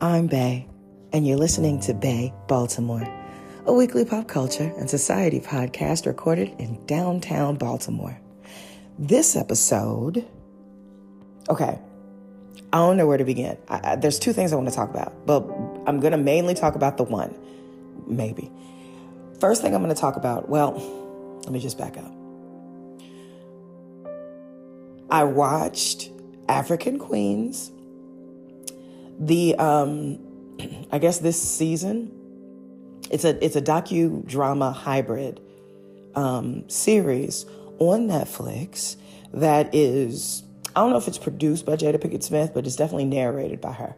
I'm Bae, and you're listening to Bae Baltimore, a weekly pop culture and society podcast recorded in downtown Baltimore. This episode, okay, I don't know where to begin. I, I, there's two things I want to talk about, but I'm going to mainly talk about the one, maybe. First thing I'm going to talk about, well, let me just back up. I watched African Queens the um, I guess this season, it's a it's a docudrama hybrid um, series on Netflix that is I don't know if it's produced by Jada Pinkett Smith, but it's definitely narrated by her.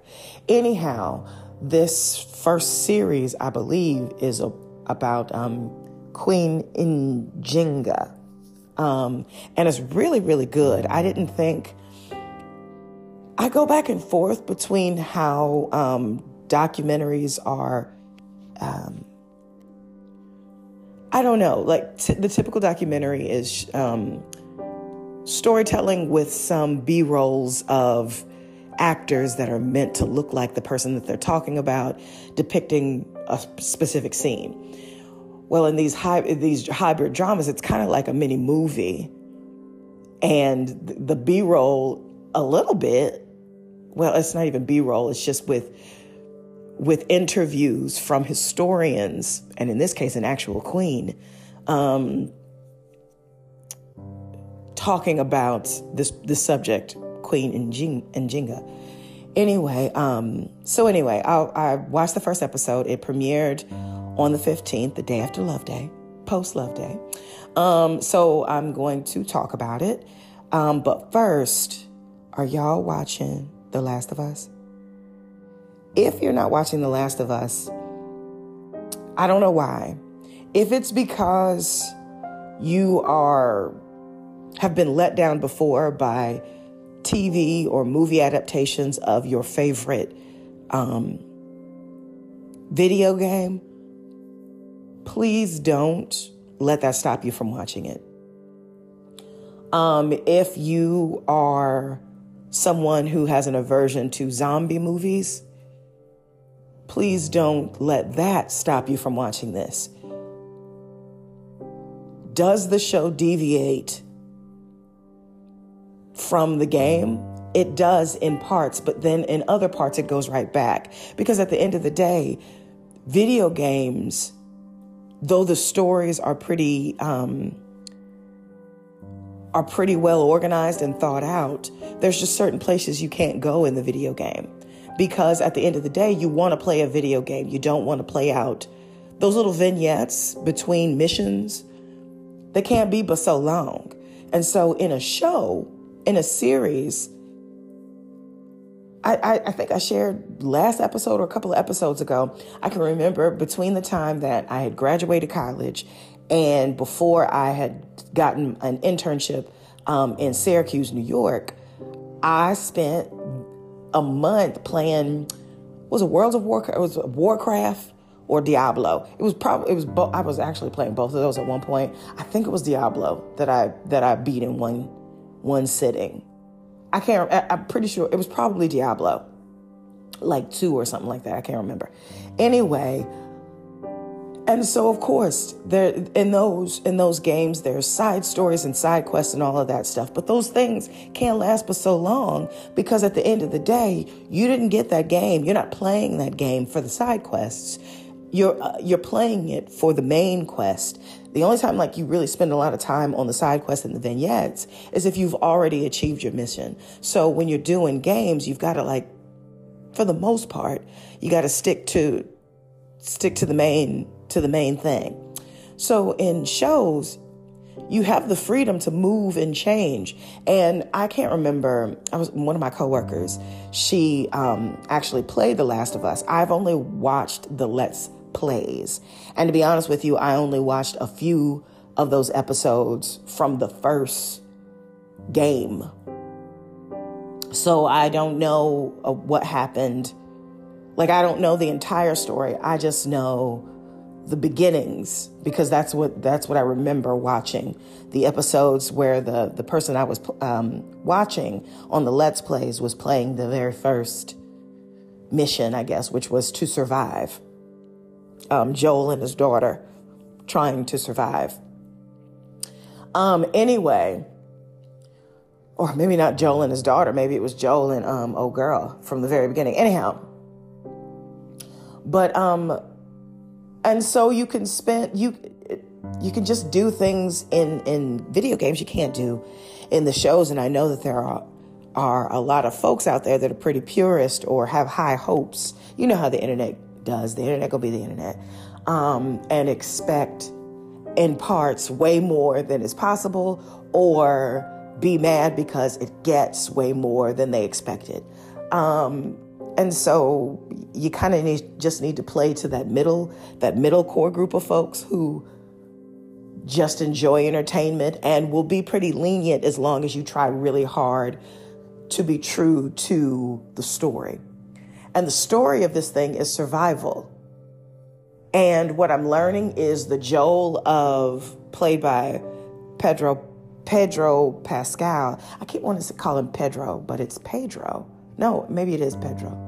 Anyhow, this first series, I believe, is a, about um, Queen Njinga. Um, and it's really, really good. I didn't think I go back and forth between how um, documentaries are. Um, I don't know. Like t- the typical documentary is um, storytelling with some B rolls of actors that are meant to look like the person that they're talking about, depicting a specific scene. Well, in these hy- these hybrid dramas, it's kind of like a mini movie, and the B roll a little bit well, it's not even B-roll, it's just with with interviews from historians, and in this case, an actual queen, um, talking about this this subject, Queen Njinga. Anyway, um, so anyway, I, I watched the first episode. It premiered on the 15th, the day after Love Day, post Love Day. Um, so I'm going to talk about it. Um, but first, are y'all watching the Last of Us? If you're not watching The Last of Us, I don't know why. If it's because you are have been let down before by TV or movie adaptations of your favorite um, video game, please don't let that stop you from watching it. Um, if you are someone who has an aversion to zombie movies, please don't let that stop you from watching this. Does the show deviate from the game? It does in parts, but then in other parts, it goes right back. Because at the end of the day, video games, though the stories are pretty, um, are pretty well organized and thought out, there's just certain places you can't go in the video game. Because at the end of the day, you want to play a video game. You don't want to play out those little vignettes between missions. They can't be but so long. And so in a show, in a series, I, I, I, think I shared last episode or a couple of episodes ago. I can remember between the time that I had graduated college and before I had gotten an internship um, in Syracuse, New York, I spent a month playing. Was it Worlds of Warcraft? It was Warcraft or Diablo. It was probably it was. Bo- I was actually playing both of those at one point. I think it was Diablo that I that I beat in one one sitting. I can't. I'm pretty sure it was probably Diablo, like two or something like that. I can't remember. Anyway, and so, of course, there in those in those games, there's side stories and side quests and all of that stuff. But those things can't last but so long because at the end of the day, you didn't get that game. You're not playing that game for the side quests. You're uh, you're playing it for the main quest. The only time like you really spend a lot of time on the side quests and the vignettes is if you've already achieved your mission. So when you're doing games, you've got to like, for the most part, you got to stick to stick to the main to the main thing. So in shows, you have the freedom to move and change. And I can't remember, I was one of my coworkers, she um, actually played The Last of Us. I've only watched the Let's Plays. And to be honest with you, I only watched a few of those episodes from the first game. So I don't know uh, what happened. Like, I don't know the entire story. I just know the beginnings because that's what that's what I remember watching the episodes where the the person I was um, watching on the Let's Plays was playing the very first mission, I guess, which was to survive. Um, Joel and his daughter trying to survive. Um, anyway, or maybe not Joel and his daughter, maybe it was Joel and um, old girl from the very beginning. Anyhow, but um, and so you can spend you you can just do things in in video games you can't do in the shows, and I know that there are are a lot of folks out there that are pretty purist or have high hopes. You know how the internet does. The internet gonna be the internet, um, and expect in parts way more than is possible, or be mad because it gets way more than they expected. Um, and so you kind of need, just need to play to that middle, that middle core group of folks who just enjoy entertainment and will be pretty lenient as long as you try really hard to be true to the story. And the story of this thing is survival. And what I'm learning is the Joel of played by Pedro Pedro Pascal. I keep wanting to call him Pedro, but it's Pedro. No, maybe it is Pedro.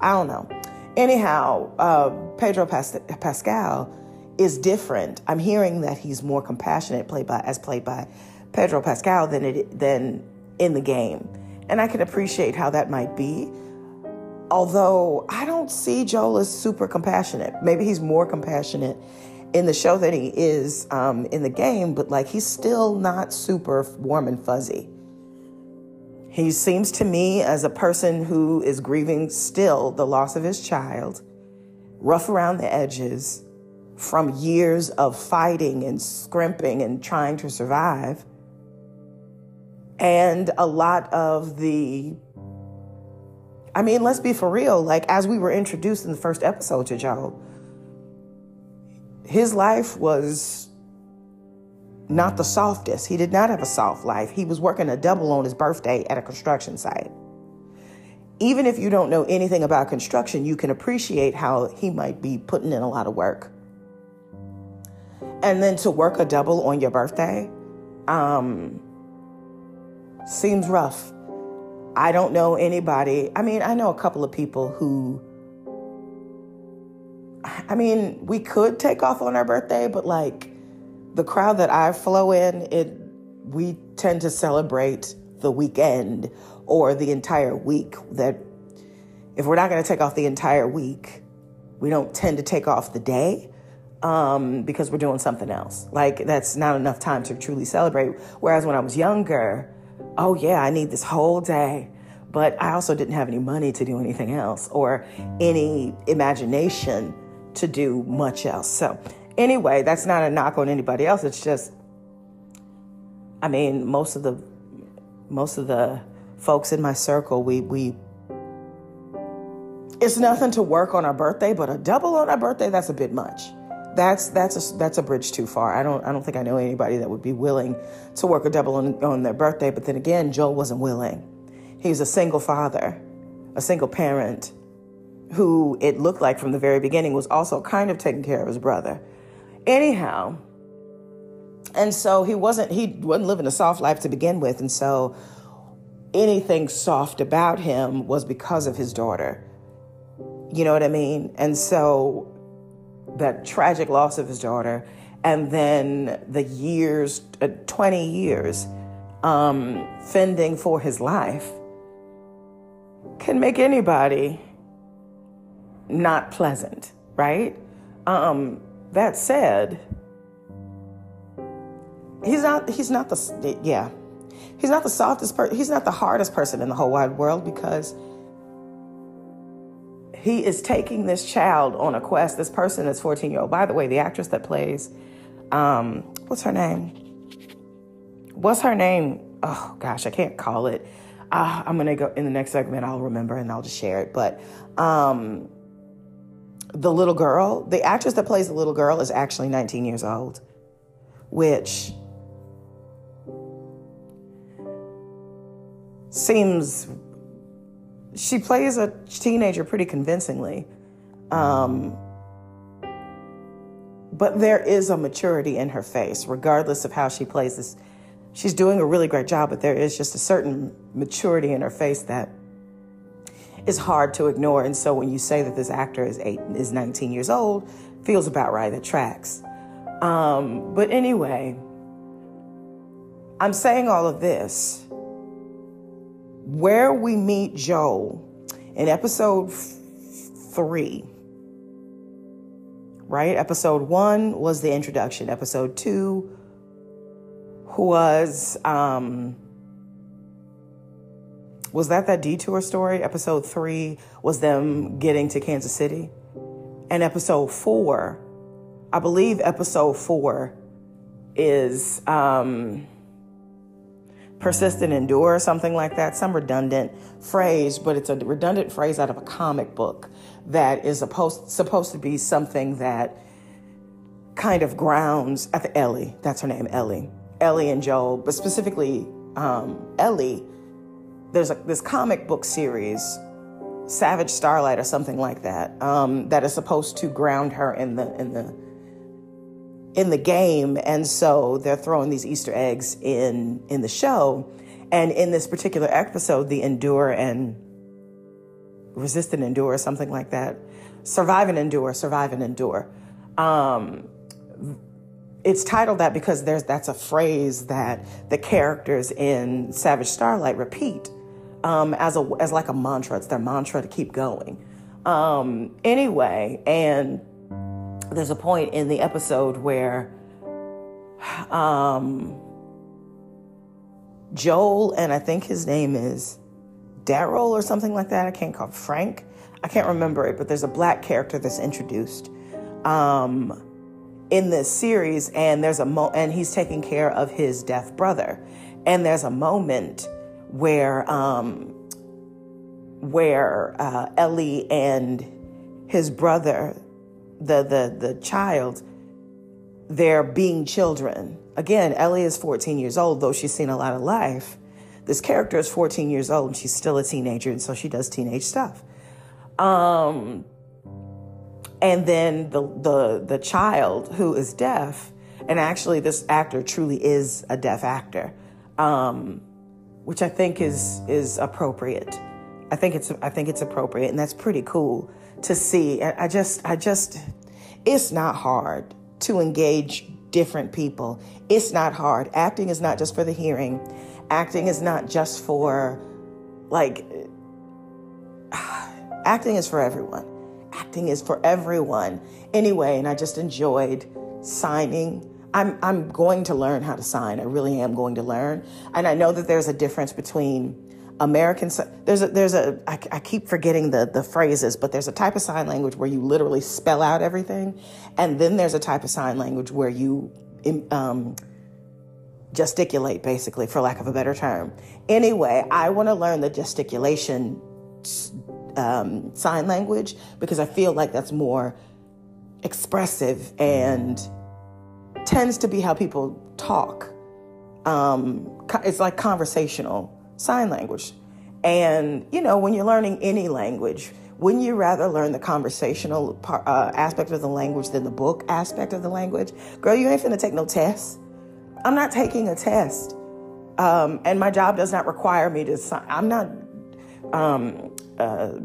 I don't know. Anyhow, uh, Pedro Pas- Pascal is different. I'm hearing that he's more compassionate, played by as played by Pedro Pascal than it than in the game, and I can appreciate how that might be. Although I don't see Joel as super compassionate. Maybe he's more compassionate in the show than he is um, in the game, but like he's still not super warm and fuzzy. He seems to me as a person who is grieving still the loss of his child, rough around the edges from years of fighting and scrimping and trying to survive, and a lot of the I mean, let's be for real. Like, as we were introduced in the first episode to Joe, his life was not the softest. He did not have a soft life. He was working a double on his birthday at a construction site. Even if you don't know anything about construction, you can appreciate how he might be putting in a lot of work. And then to work a double on your birthday um, seems rough. I don't know anybody. I mean, I know a couple of people who I mean, we could take off on our birthday, but like the crowd that I flow in, it we tend to celebrate the weekend or the entire week. That if we're not going to take off the entire week, we don't tend to take off the day um, because we're doing something else. Like that's not enough time to truly celebrate. Whereas when I was younger, oh yeah, I need this whole day. But I also didn't have any money to do anything else or any imagination to do much else. So anyway, that's not a knock on anybody else. It's just, I mean, most of the most of the folks in my circle, we we it's nothing to work on our birthday, but a double on our birthday, that's a bit much. That's that's a that's a bridge too far. I don't I don't think I know anybody that would be willing to work a double on, on their birthday. But then again, Joel wasn't willing. He was a single father, a single parent, who it looked like from the very beginning was also kind of taking care of his brother. Anyhow, and so he wasn't he wasn't living a soft life to begin with, and so anything soft about him was because of his daughter. You know what I mean? And so that tragic loss of his daughter, and then the years, uh, 20 years, um, fending for his life can make anybody not pleasant, right? Um, that said, he's not he's not the yeah. He's not the softest person, he's not the hardest person in the whole wide world because he is taking this child on a quest. This person is 14 year old. By the way, the actress that plays, um, what's her name? What's her name? Oh gosh, I can't call it. Uh, I'm gonna go in the next segment. I'll remember and I'll just share it. But um, the little girl, the actress that plays the little girl is actually 19 years old, which seems she plays a teenager pretty convincingly. Um, but there is a maturity in her face, regardless of how she plays this. She's doing a really great job, but there is just a certain maturity in her face that is hard to ignore. And so when you say that this actor is eight is 19 years old, feels about right. That tracks. Um, but anyway, I'm saying all of this. Where we meet Joel in episode three, right? Episode one was the introduction. Episode two was um, was that that detour story? Episode three was them getting to Kansas City, and episode four, I believe episode four is um, persist and endure, something like that, some redundant phrase, but it's a redundant phrase out of a comic book that is supposed supposed to be something that kind of grounds at the Ellie. That's her name, Ellie. Ellie and Joel, but specifically um, Ellie there's a, this comic book series, Savage Starlight or something like that, um, that is supposed to ground her in the in the in the game, and so they're throwing these Easter eggs in in the show, and in this particular episode, the endure and resist and endure, something like that, survive and endure, survive and endure. Um, it's titled that because there's that's a phrase that the characters in Savage Starlight repeat um, as a as like a mantra. It's their mantra to keep going. Um, anyway, and there's a point in the episode where um, Joel and I think his name is Daryl or something like that. I can't call Frank. I can't remember it, but there's a black character that's introduced um, in this series, and there's a mo- and he's taking care of his deaf brother, and there's a moment where um, where uh, Ellie and his brother, the the the child, they're being children. Again, Ellie is 14 years old, though she's seen a lot of life. This character is 14 years old and she's still a teenager, and so she does teenage stuff. Um, and then the the the child who is deaf, and actually this actor truly is a deaf actor. Um, which I think is is appropriate. I think it's I think it's appropriate, and that's pretty cool to see. I just I just it's not hard to engage different people. It's not hard. Acting is not just for the hearing. Acting is not just for like acting is for everyone. Acting is for everyone. Anyway, and I just enjoyed signing I'm I'm going to learn how to sign. I really am going to learn, and I know that there's a difference between American. There's a there's a I, I keep forgetting the the phrases, but there's a type of sign language where you literally spell out everything, and then there's a type of sign language where you um, gesticulate, basically, for lack of a better term. Anyway, I want to learn the gesticulation um, sign language because I feel like that's more expressive and tends to be how people talk. Um, it's like conversational sign language. And, you know, when you're learning any language, wouldn't you rather learn the conversational part, uh, aspect of the language than the book aspect of the language? Girl, you ain't finna take no test. I'm not taking a test. Um, and my job does not require me to sign. I'm not um, uh,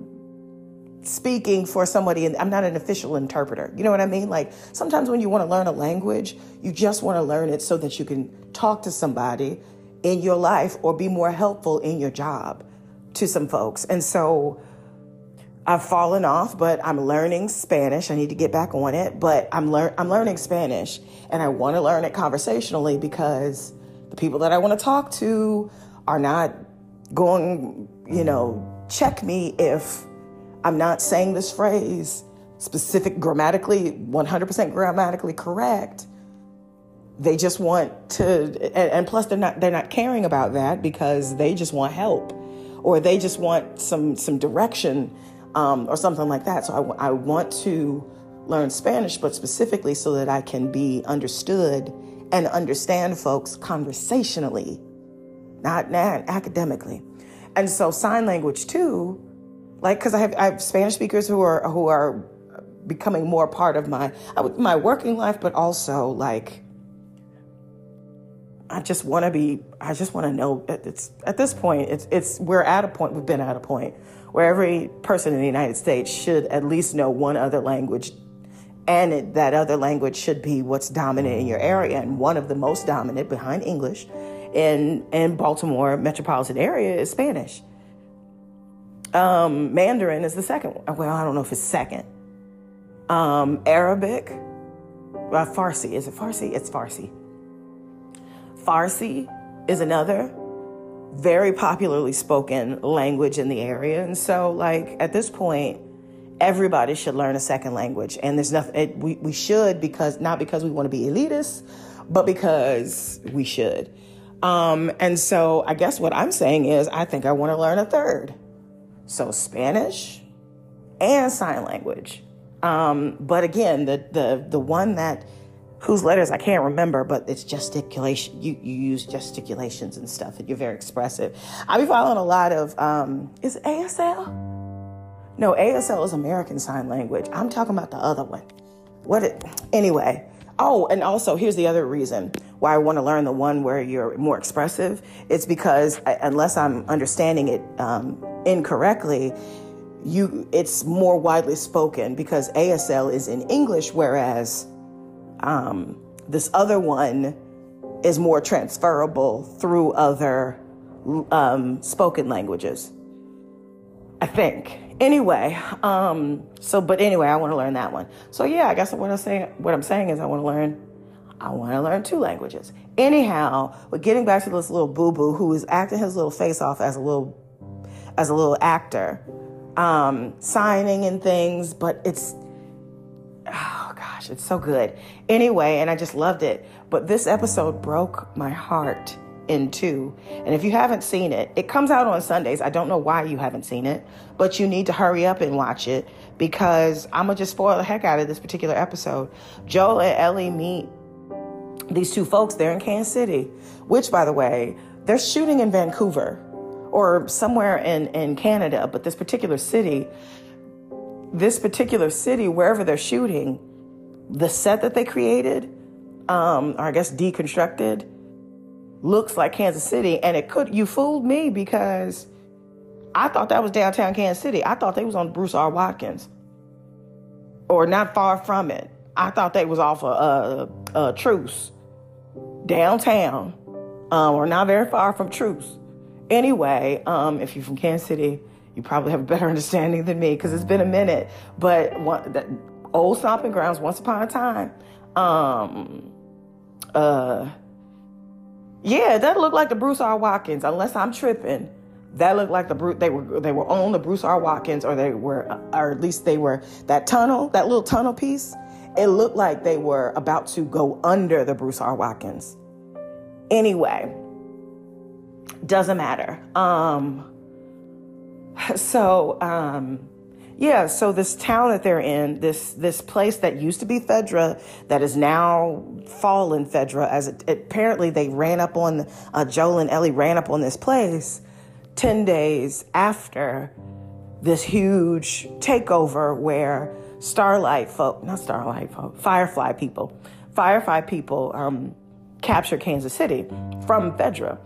speaking for somebody and I'm not an official interpreter. You know what I mean? Like sometimes when you want to learn a language, you just want to learn it so that you can talk to somebody in your life or be more helpful in your job to some folks. And so I've fallen off, but I'm learning Spanish. I need to get back on it, but I'm learn I'm learning Spanish and I want to learn it conversationally because the people that I want to talk to are not going, you know, check me if I'm not saying this phrase specific grammatically 100% grammatically correct they just want to and, and, plus they're not they're not caring about that because they just want help or they just want some some direction um, or something like that. So I, I want to learn spanish but specifically so that i can be understood and understand folks conversationally not, not academically. And so sign language too like because I have, I have spanish speakers who are who are becoming more part of my my working life, but also like I just want to be. I just want to know. It's at this point. It's it's we're at a point. We've been at a point where every person in the United States should at least know one other language, and it, that other language should be what's dominant in your area. And one of the most dominant behind English in in Baltimore metropolitan area is Spanish. Um, Mandarin is the second. Well, I don't know if it's second. Um, Arabic, uh, Farsi. Is it Farsi? It's Farsi. Farsi is another very popularly spoken language in the area. And so, like, at this point, everybody should learn a second language. And there's nothing, it, we, we should because, not because we want to be elitist, but because we should. Um, and so, I guess what I'm saying is, I think I want to learn a third. So, Spanish and sign language. Um, but again, the, the, the one that whose letters I can't remember, but it's gesticulation. You, you use gesticulations and stuff, and you're very expressive. I've been following a lot of, um, is ASL? No, ASL is American Sign Language. I'm talking about the other one. What it, anyway. Oh, and also here's the other reason why I want to learn the one where you're more expressive. It's because I, unless I'm understanding it um, incorrectly, you it's more widely spoken because ASL is in English, whereas um, this other one is more transferable through other um, spoken languages. I think. Anyway, um, so but anyway, I want to learn that one. So yeah, I guess what I'm saying, what I'm saying is I want to learn, I want to learn two languages. Anyhow, but getting back to this little boo boo who is acting his little face off as a little, as a little actor, um, signing and things, but it's oh gosh, it's so good. Anyway, and I just loved it. But this episode broke my heart in two. And if you haven't seen it, it comes out on Sundays. I don't know why you haven't seen it, but you need to hurry up and watch it because I'm going to just spoil the heck out of this particular episode. Joel and Ellie meet these two folks. They're in Kansas City, which, by the way, they're shooting in Vancouver or somewhere in, in Canada, but this particular city this particular city, wherever they're shooting, the set that they created, um, or I guess deconstructed, looks like Kansas City. And it could, you fooled me because I thought that was downtown Kansas City. I thought they was on Bruce R. Watkins or not far from it. I thought they was off of uh, uh, Troost downtown um, or not very far from Troost. Anyway, um, if you're from Kansas City, you probably have a better understanding than me because it's been a minute. But one, the old stomping grounds, once upon a time. Um, uh, yeah, that looked like the Bruce R. Watkins, unless I'm tripping. That looked like the Bruce. They were they were on the Bruce R. Watkins, or they were, or at least they were that tunnel, that little tunnel piece. It looked like they were about to go under the Bruce R. Watkins. Anyway, doesn't matter. Um, so um, yeah, so this town that they're in, this this place that used to be Fedra, that is now fallen Fedra, as it, apparently they ran up on uh, Joel and Ellie ran up on this place ten days after this huge takeover where Starlight folk, not Starlight folk, Firefly people, Firefly people um, captured Kansas City from Fedra,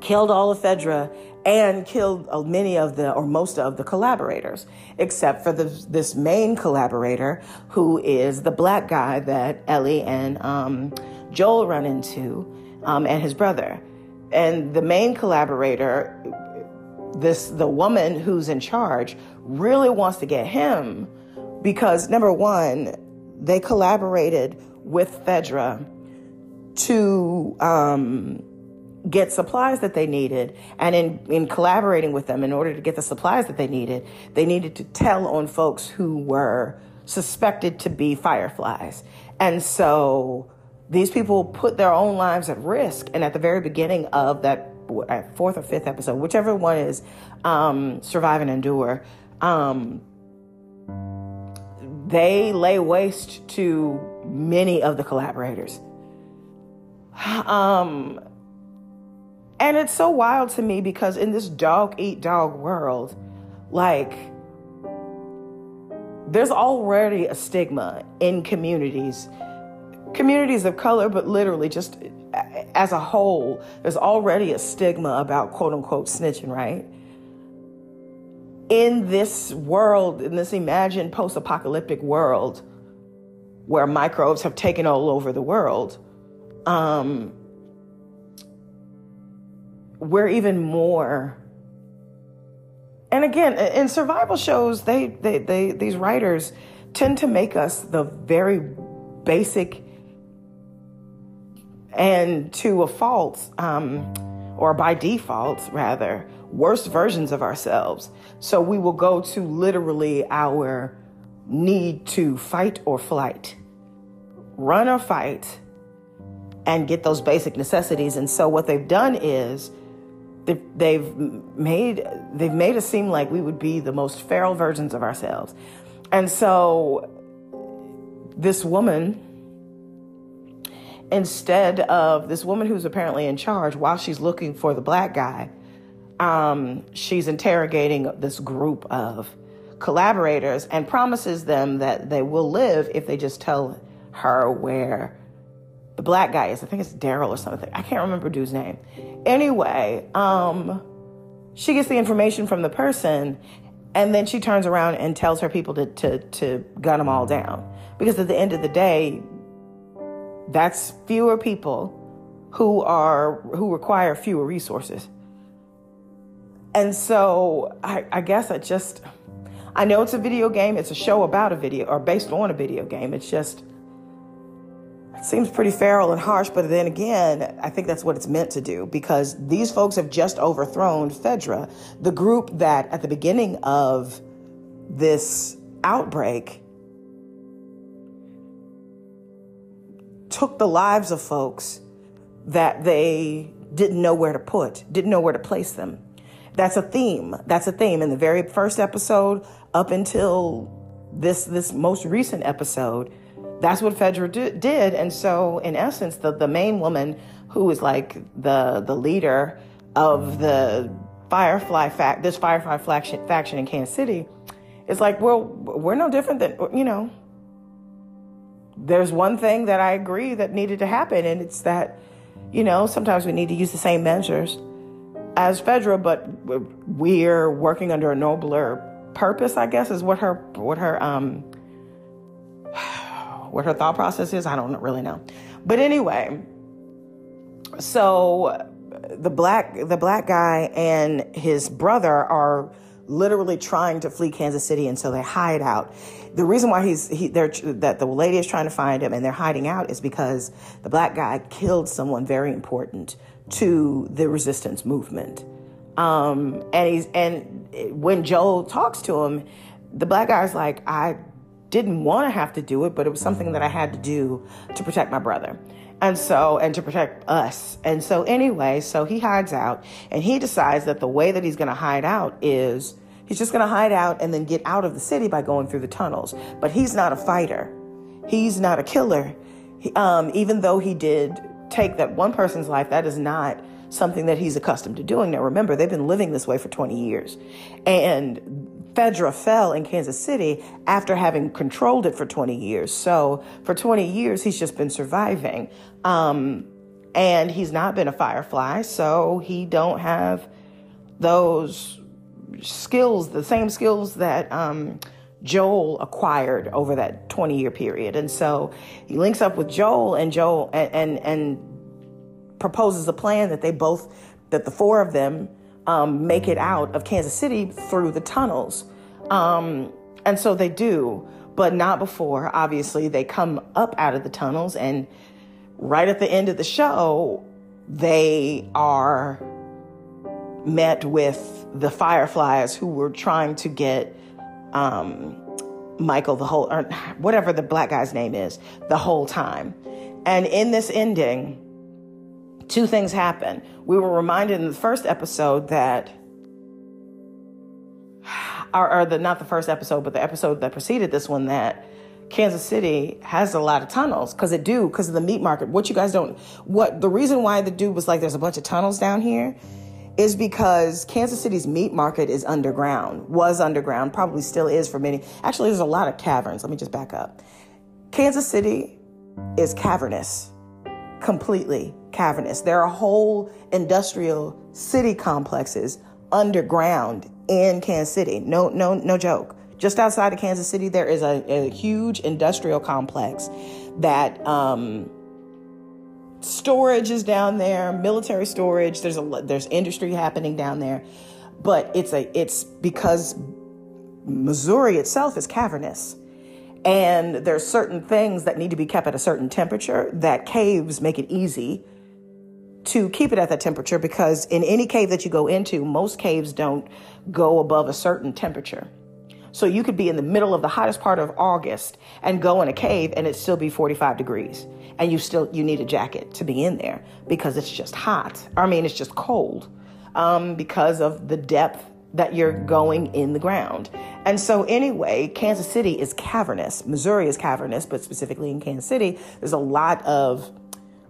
killed all of Fedra, and killed uh, many of the or most of the collaborators, except for the, this main collaborator who is the black guy that Ellie and um, Joel run into, um, and his brother. And the main collaborator, this the woman who's in charge, really wants to get him because number one, they collaborated with Fedra to um, get supplies that they needed. And in, in collaborating with them in order to get the supplies that they needed, they needed to tell on folks who were suspected to be fireflies. And so these people put their own lives at risk. And at the very beginning of that fourth or fifth episode, whichever one is um, Survive and Endure, um, they lay waste to many of the collaborators. Um, and it's so wild to me because in this dog eat dog world, like there's already a stigma in communities, communities of color, but literally just as a whole, there's already a stigma about quote unquote snitching, right? In this world, in this imagined post apocalyptic world where microbes have taken all over the world, um, we're even more. And again in survival shows they, they, they these writers tend to make us the very basic and to a fault um, or by default rather worst versions of ourselves. So we will go to literally our need to fight or flight run or fight and get those basic necessities. And so what they've done is they've made they've made us seem like we would be the most feral versions of ourselves. And so this woman instead of this woman who's apparently in charge while she's looking for the black guy um, she's interrogating this group of collaborators and promises them that they will live if they just tell her where the black guy is. I think it's Daryl or something. I can't remember dude's name. Anyway, um, she gets the information from the person, and then she turns around and tells her people to to to gun them all down. Because at the end of the day, that's fewer people who are who require fewer resources. And so I, I guess I just I know it's a video game. It's a show about a video or based on a video game. It's just seems pretty feral and harsh, but then again, I think that's what it's meant to do because these folks have just overthrown Fedra, the group that at the beginning of this outbreak took the lives of folks that they didn't know where to put, didn't know where to place them. That's a theme. That's a theme in the very first episode up until this this most recent episode that's what Fedra did. And so, in essence, the, the main woman who is like the the leader of the Firefly fact, this Firefly faction, faction in Kansas City, is like, well, we're no different than you know. There's one thing that I agree that needed to happen, and it's that, you know, sometimes we need to use the same measures as Fedra, but we're working under a nobler purpose. I guess is what her what her um what her thought process is, I don't really know. But anyway, so the black the black guy and his brother are literally trying to flee Kansas City, and so they hide out. The reason why he's he, they're, that the lady is trying to find him and they're hiding out is because the black guy killed someone very important to the resistance movement. Um, and he's and when Joel talks to him, the black guy's like, I didn't want to have to do it, but it was something that I had to do to protect my brother. And so, and to protect us. And so, anyway, so he hides out and he decides that the way that he's going to hide out is he's just going to hide out and then get out of the city by going through the tunnels. But he's not a fighter, he's not a killer. He, um, even though he did take that one person's life, that is not something that he's accustomed to doing. Now, remember, they've been living this way for 20 years. And Fedra fell in Kansas City after having controlled it for 20 years. So for 20 years, he's just been surviving. Um, and he's not been a firefly, so he don't have those skills, the same skills that um, Joel acquired over that 20 year period. And so he links up with Joel and Joel and, and, and proposes a plan that they both, that the four of them um, make it out of Kansas City through the tunnels. Um, and so they do, but not before. Obviously, they come up out of the tunnels, and right at the end of the show, they are met with the Fireflies who were trying to get um, Michael the whole, or whatever the black guy's name is, the whole time. And in this ending, two things happen. We were reminded in the first episode that, or, or the not the first episode, but the episode that preceded this one that Kansas City has a lot of tunnels because it do because of the meat market. What you guys don't, what the reason why the dude was like, there's a bunch of tunnels down here, is because Kansas City's meat market is underground, was underground, probably still is for many. Actually, there's a lot of caverns. Let me just back up. Kansas City is cavernous, completely cavernous. There are whole industrial city complexes underground in Kansas City. No, no, no joke. Just outside of Kansas City, there is a, a huge industrial complex that um, storage is down there, military storage. There's a there's industry happening down there, but it's a it's because Missouri itself is cavernous. And there's certain things that need to be kept at a certain temperature that caves make it easy to keep it at that temperature because in any cave that you go into, most caves don't go above a certain temperature. So you could be in the middle of the hottest part of August and go in a cave and it still be 45 degrees. And you still you need a jacket to be in there because it's just hot. I mean, it's just cold um, because of the depth that you're going in the ground. And so anyway, Kansas City is cavernous. Missouri is cavernous, but specifically in Kansas City, there's a lot of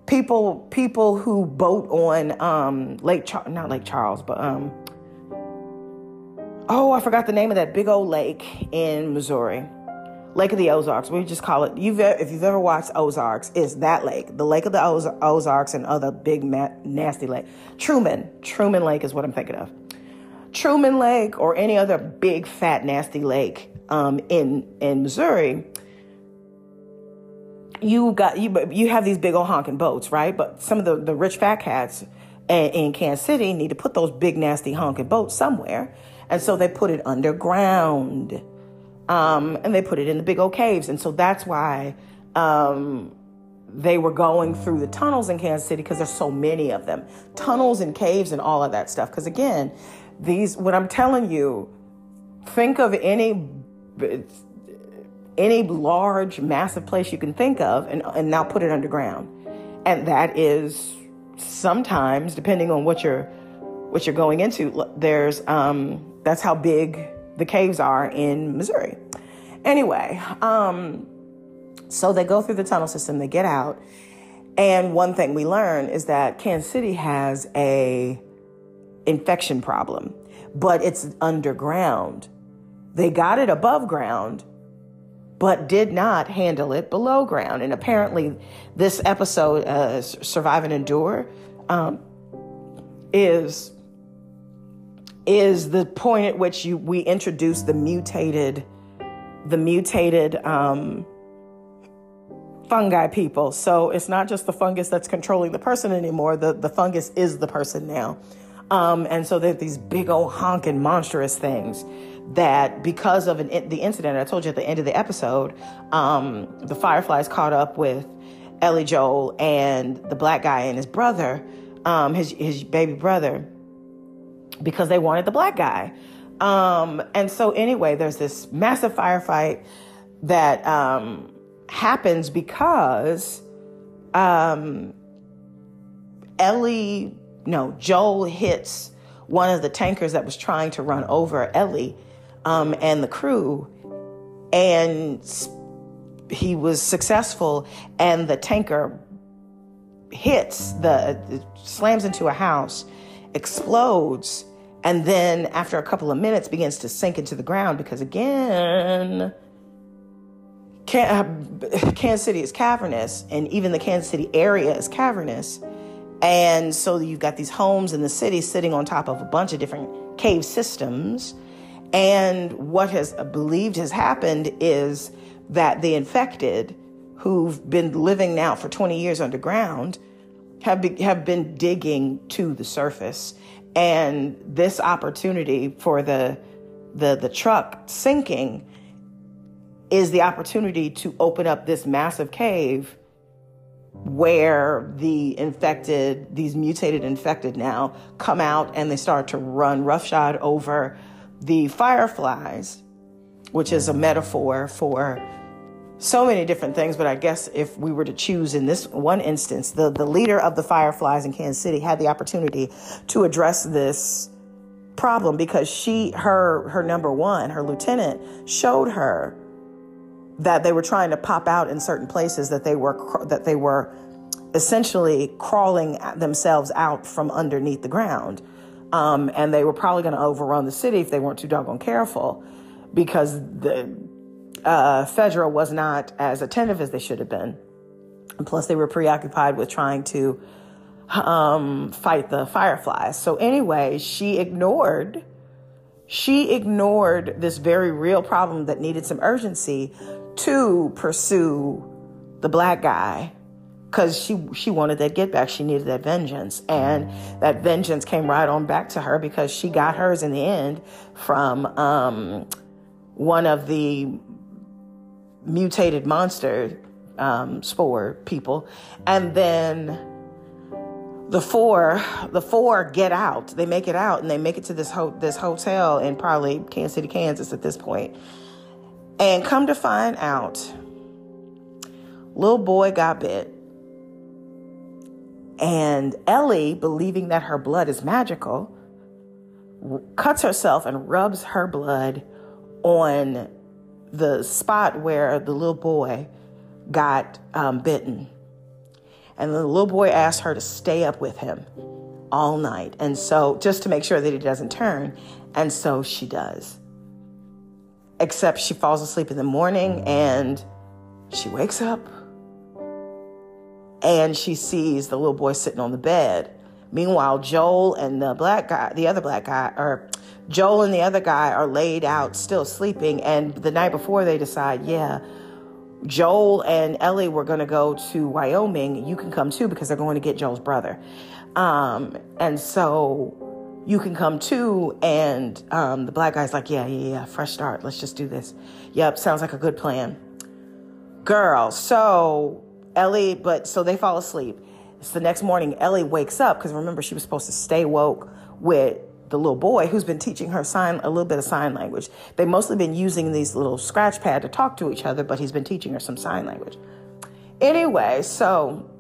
people people who boat on um, Lake Char- not Lake Charles, but um, oh, I forgot the name of that big old lake in Missouri. Lake of the Ozarks. We just call it. You've if you've ever watched Ozarks, it's that lake, the Lake of the Oz- Ozarks, and other big ma- nasty lake. Truman, Truman Lake is what I'm thinking of. Truman Lake or any other big fat nasty lake um, in in Missouri. You got you you have these big old honking boats, right? But some of the the rich fat cats in, in Kansas City need to put those big nasty honking boats somewhere. And so they put it underground. Um, and they put it in the big old caves. And so that's why um, they were going through the tunnels in Kansas City because there's so many of them. Tunnels and caves and all of that stuff. Because again, these, what I'm telling you, think of any any large massive place you can think of and, and now put it underground and that is sometimes depending on what you're what you're going into there's um that's how big the caves are in Missouri. Anyway, um, so they go through the tunnel system, they get out, and one thing we learn is that Kansas City has a infection problem, but it's underground. They got it above ground, but did not handle it below ground. And apparently, this episode, uh, Survive and Endure, um, is is the point at which you we introduce the mutated the mutated um, fungi people. So it's not just the fungus that's controlling the person anymore. The the fungus is the person now. Um, and so they're these big old honking monstrous things that because of an, the incident I told you at the end of the episode, um, the fireflies caught up with Ellie Joel and the black guy and his brother, um, his his baby brother because they wanted the black guy. Um, and so anyway, there's this massive firefight that um, happens because um, Ellie, no, Joel hits one of the tankers that was trying to run over Ellie um, and the crew, and he was successful, and the tanker hits the slams into a house, explodes, and then after a couple of minutes begins to sink into the ground because again Kansas City is cavernous and even the Kansas City area is cavernous and so you've got these homes in the city sitting on top of a bunch of different cave systems. And what has believed has happened is that the infected who've been living now for 20 years underground have, be, have been digging to the surface. And this opportunity for the the the truck sinking is the opportunity to open up this massive cave where the infected these mutated infected now come out and they start to run roughshod over the fireflies which is a metaphor for so many different things, but I guess if we were to choose in this one instance, the, the leader of the Fireflies in Kansas City had the opportunity to address this problem because she, her, her number one, her lieutenant, showed her that they were trying to pop out in certain places that they were that they were essentially crawling themselves out from underneath the ground. Um, and they were probably going to overrun the city if they weren't too doggone careful because the uh, Fedra was not as attentive as they should have been. And plus, they were preoccupied with trying to um, fight the fireflies. So, anyway, she ignored. She ignored this very real problem that needed some urgency to pursue the black guy because she she wanted that get back. She needed that vengeance, and that vengeance came right on back to her because she got hers in the end from um, one of the mutated monster um, spore people, and then the four the four get out. They make it out, and they make it to this ho- this hotel in probably Kansas City, Kansas at this point, and come to find out, little boy got bit. And Ellie, believing that her blood is magical, cuts herself and rubs her blood on the spot where the little boy got um, bitten. And the little boy asked her to stay up with him all night. And so, just to make sure that he doesn't turn. And so she does. Except she falls asleep in the morning and she wakes up and she sees the little boy sitting on the bed. Meanwhile, Joel and the black guy, the other black guy, or Joel and the other guy are laid out still sleeping. And the night before, they decide, yeah, Joel and Ellie were going to go to Wyoming. You can come too because they're going to get Joel's brother. Um, and so you can come too. And um, the black guy's like, yeah, yeah, yeah, fresh start. Let's just do this. Yep, sounds like a good plan. Girl, so Ellie, but so they fall asleep. It's the next morning, Ellie wakes up because remember, she was supposed to stay woke with the little boy who's been teaching her sign a little bit of sign language. They've mostly been using these little scratch pad to talk to each other, but he's been teaching her some sign language. Anyway, so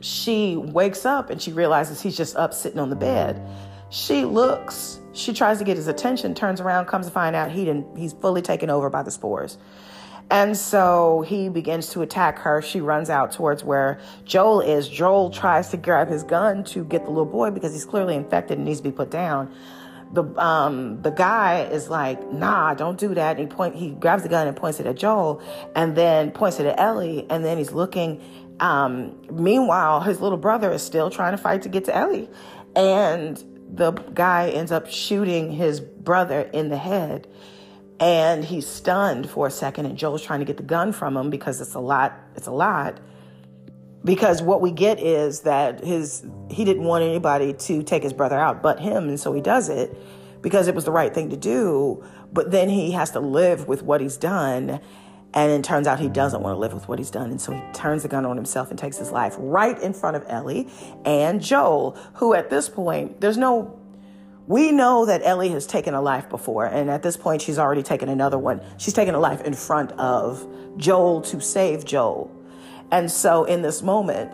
she wakes up and she realizes he's just up sitting on the bed. She looks, she tries to get his attention, turns around, comes to find out he didn't, he's fully taken over by the spores. And so he begins to attack her. She runs out towards where Joel is. Joel tries to grab his gun to get the little boy because he's clearly infected and needs to be put down. The um the guy is like, nah, don't do that. And he point he grabs the gun and points it at Joel and then points it at Ellie and then he's looking. Um, meanwhile, his little brother is still trying to fight to get to Ellie. And the guy ends up shooting his brother in the head and he's stunned for a second and joel's trying to get the gun from him because it's a lot it's a lot. Because what we get is that his he didn't want anybody to take his brother out but him and so he does it because it was the right thing to do but then he has to live with what he's done and it turns out he doesn't want to live with what he's done and so he turns the gun on himself and takes his life right in front of ellie and joel who at this point there's no we know that Ellie has taken a life before, and at this point, she's already taken another one. She's taken a life in front of Joel to save Joel. And so, in this moment,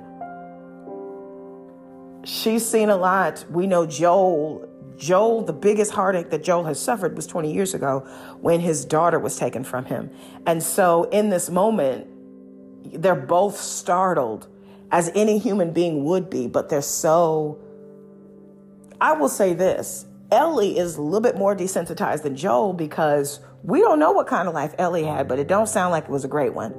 she's seen a lot. We know Joel, Joel, the biggest heartache that Joel has suffered was 20 years ago when his daughter was taken from him. And so, in this moment, they're both startled, as any human being would be, but they're so I will say this Ellie is a little bit more desensitized than Joel because we don't know what kind of life Ellie had, but it don't sound like it was a great one.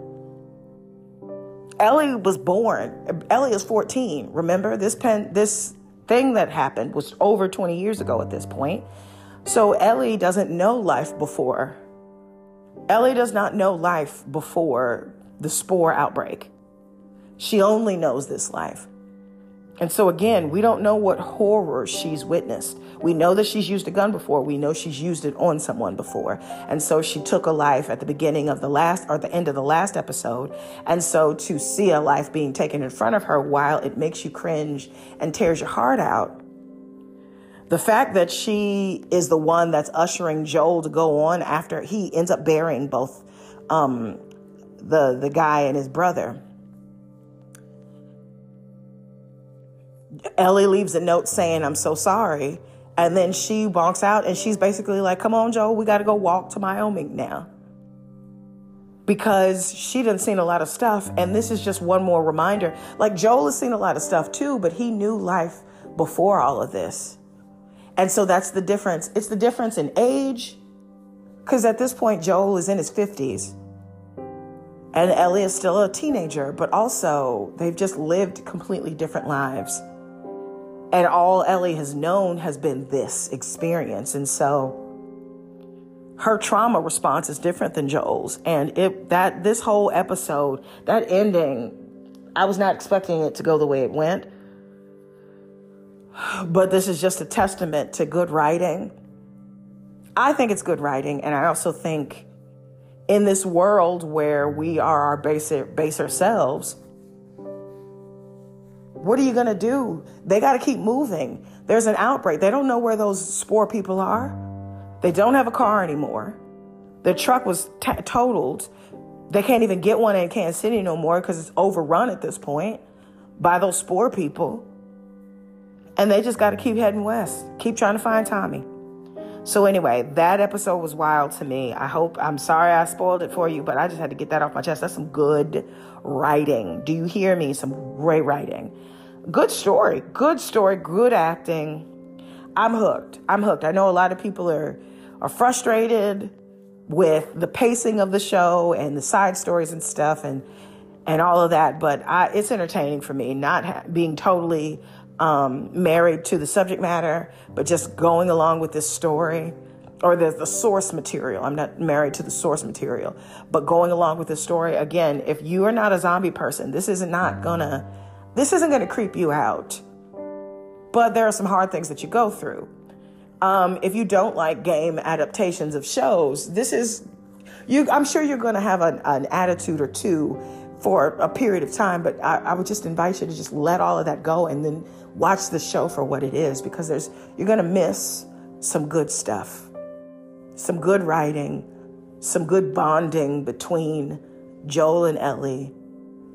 Ellie was born. Ellie is 14. Remember this pen this thing that happened was over 20 years ago at this point. So Ellie doesn't know life before. Ellie does not know life before the spore outbreak. She only knows this life. And so, again, we don't know what horror she's witnessed. We know that she's used a gun before. We know she's used it on someone before. And so she took a life at the beginning of the last or the end of the last episode. And so to see a life being taken in front of her while it makes you cringe and tears your heart out, the fact that she is the one that's ushering Joel to go on after he ends up burying both um, the the guy and his brother Ellie leaves a note saying, I'm so sorry. And then she bonks out and she's basically like, Come on, Joe, we got to go walk to Wyoming now. Because she done seen a lot of stuff. And this is just one more reminder. Like Joel has seen a lot of stuff too, but he knew life before all of this. And so that's the difference. It's the difference in age, because at this point, Joel is in his 50s and Ellie is still a teenager, but also they've just lived completely different lives. And all Ellie has known has been this experience. And so her trauma response is different than Joel's. And it that this whole episode, that ending, I was not expecting it to go the way it went. But this is just a testament to good writing. I think it's good writing, and I also think in this world where we are our baser, baser selves, what are you going to do? They got to keep moving. There's an outbreak. They don't know where those spore people are. They don't have a car anymore. Their truck was t- totaled. They can't even get one in Kansas City no more because it's overrun at this point by those spore people. And they just got to keep heading west, keep trying to find Tommy. So, anyway, that episode was wild to me. I hope, I'm sorry I spoiled it for you, but I just had to get that off my chest. That's some good writing. Do you hear me? Some great writing. Good story, good story, good acting. I'm hooked. I'm hooked. I know a lot of people are are frustrated with the pacing of the show and the side stories and stuff and and all of that, but I, it's entertaining for me. Not ha- being totally um, married to the subject matter, but just going along with this story or the, the source material. I'm not married to the source material, but going along with the story. Again, if you are not a zombie person, this is not gonna, this isn't gonna creep you out. But there are some hard things that you go through. Um, if you don't like game adaptations of shows, this is, you. I'm sure you're gonna have an, an attitude or two for a period of time, but I, I, would just invite you to just let all of that go and then watch the show for what it is because there's you're gonna miss some good stuff, some good writing, some good bonding between Joel and Ellie,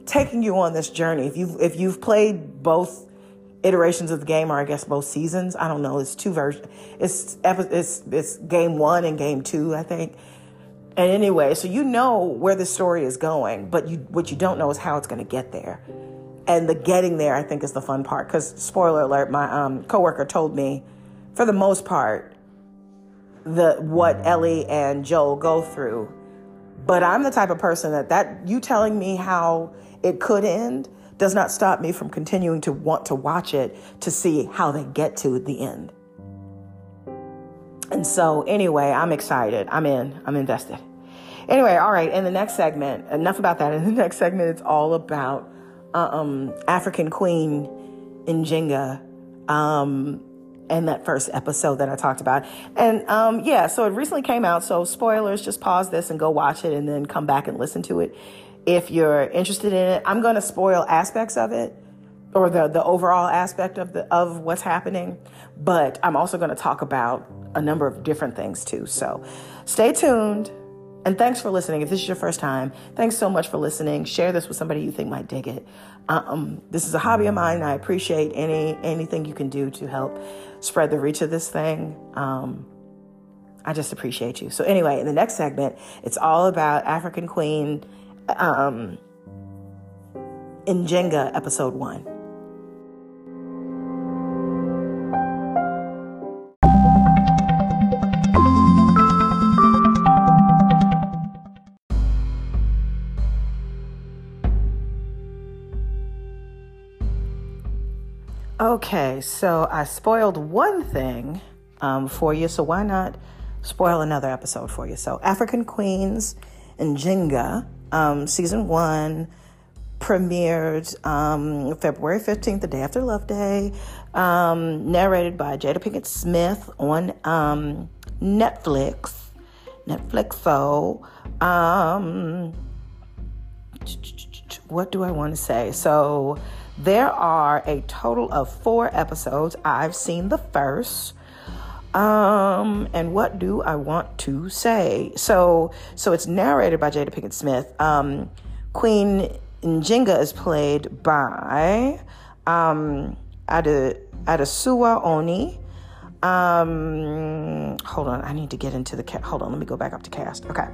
taking you on this journey. If you've if you've played both iterations of the game, or I guess both seasons, I don't know. It's two versions. It's it's it's game one and game two, I think and anyway, so you know where the story is going, but you what you don't know is how it's going to get there. And the getting there, I think, is the fun part. Because spoiler alert, my um, coworker told me, for the most part, the what Ellie and Joel go through. But I'm the type of person that that you telling me how it could end does not stop me from continuing to want to watch it to see how they get to the end. And so, anyway, I'm excited. I'm in. I'm invested. Anyway, all right. In the next segment, enough about that. In the next segment, it's all about um, African Queen Njinga. Um, and that first episode that I talked about. And um, yeah, so it recently came out. So spoilers, just pause this and go watch it and then come back and listen to it if you're interested in it. I'm going to spoil aspects of it or the, the overall aspect of the of what's happening, but I'm also going to talk about a number of different things too. So stay tuned. And thanks for listening. If this is your first time, thanks so much for listening. Share this with somebody you think might dig it. Um, this is a hobby of mine. I appreciate any anything you can do to help spread the reach of this thing. Um, I just appreciate you. So anyway, in the next segment, it's all about African Queen um, Njinga episode one. Okay, so I spoiled one thing um, for you, so why not spoil another episode for you? So, African Queens Njinga, um, season one, premiered um, February 15th, the day after Love Day, um, narrated by Jada Pinkett Smith on um, Netflix. Netflix, so. Um, what do I want to say? So, there are a total of four episodes. I've seen the first. Um, and what do I want to say? So, so it's narrated by Jada Pinkett Smith. Um, Queen Njinga is played by um, Adesua Oni. Um, hold on, I need to get into the cast. Hold on, let me go back up to cast. Okay,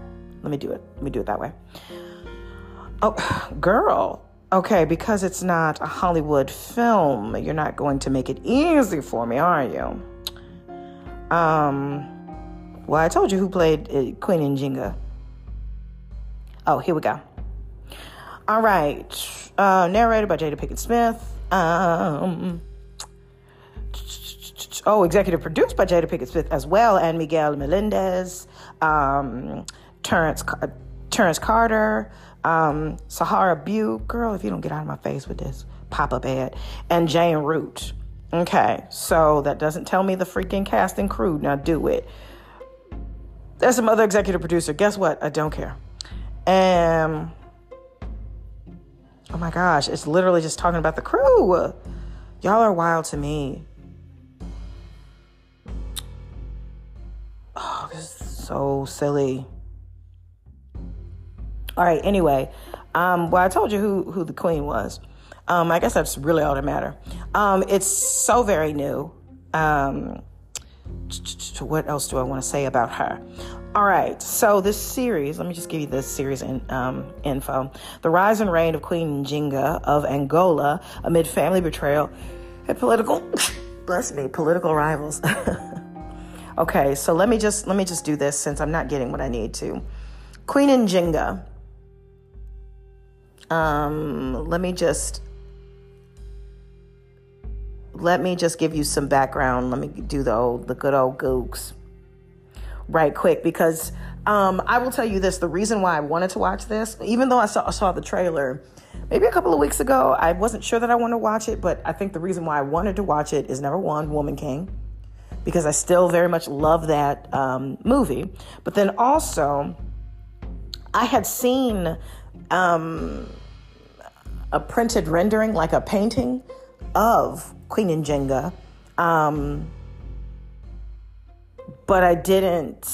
let me do it. Let me do it that way. Oh, girl, Okay, because it's not a Hollywood film, you're not going to make it easy for me, are you? Um, well, I told you who played uh, Queen Njinga. Oh, here we go. All right. Uh, narrated by Jada Pinkett Smith. Um, oh, executive produced by Jada Pinkett Smith as well, and Miguel Melendez, um, Terrence, Terrence Carter, um, Sahara Bew. Girl, if you don't get out of my face with this pop up ad, and Jane Root. Okay, so that doesn't tell me the freaking cast and crew. Now do it. There's some other executive producer. Guess what? I don't care. And oh my gosh, it's literally just talking about the crew. Y'all are wild to me. Oh, this is so silly. All right, anyway. Um, well, I told you who, who the queen was. Um, I guess that's really all that matter. Um, it's so very new. Um, what else do I want to say about her? All right, so this series, let me just give you this series in, um, info. The rise and reign of Queen Njinga of Angola amid family betrayal and political, bless me, political rivals. okay, so let me just let me just do this since I'm not getting what I need to. Queen Njinga. Um, let me just let me just give you some background. Let me do the old, the good old gooks right quick because um, I will tell you this: the reason why I wanted to watch this, even though I saw, saw the trailer maybe a couple of weeks ago, I wasn't sure that I wanted to watch it. But I think the reason why I wanted to watch it is number one, Woman King, because I still very much love that um, movie. But then also, I had seen um, a printed rendering, like a painting of Queen Njinga. Um, but I didn't.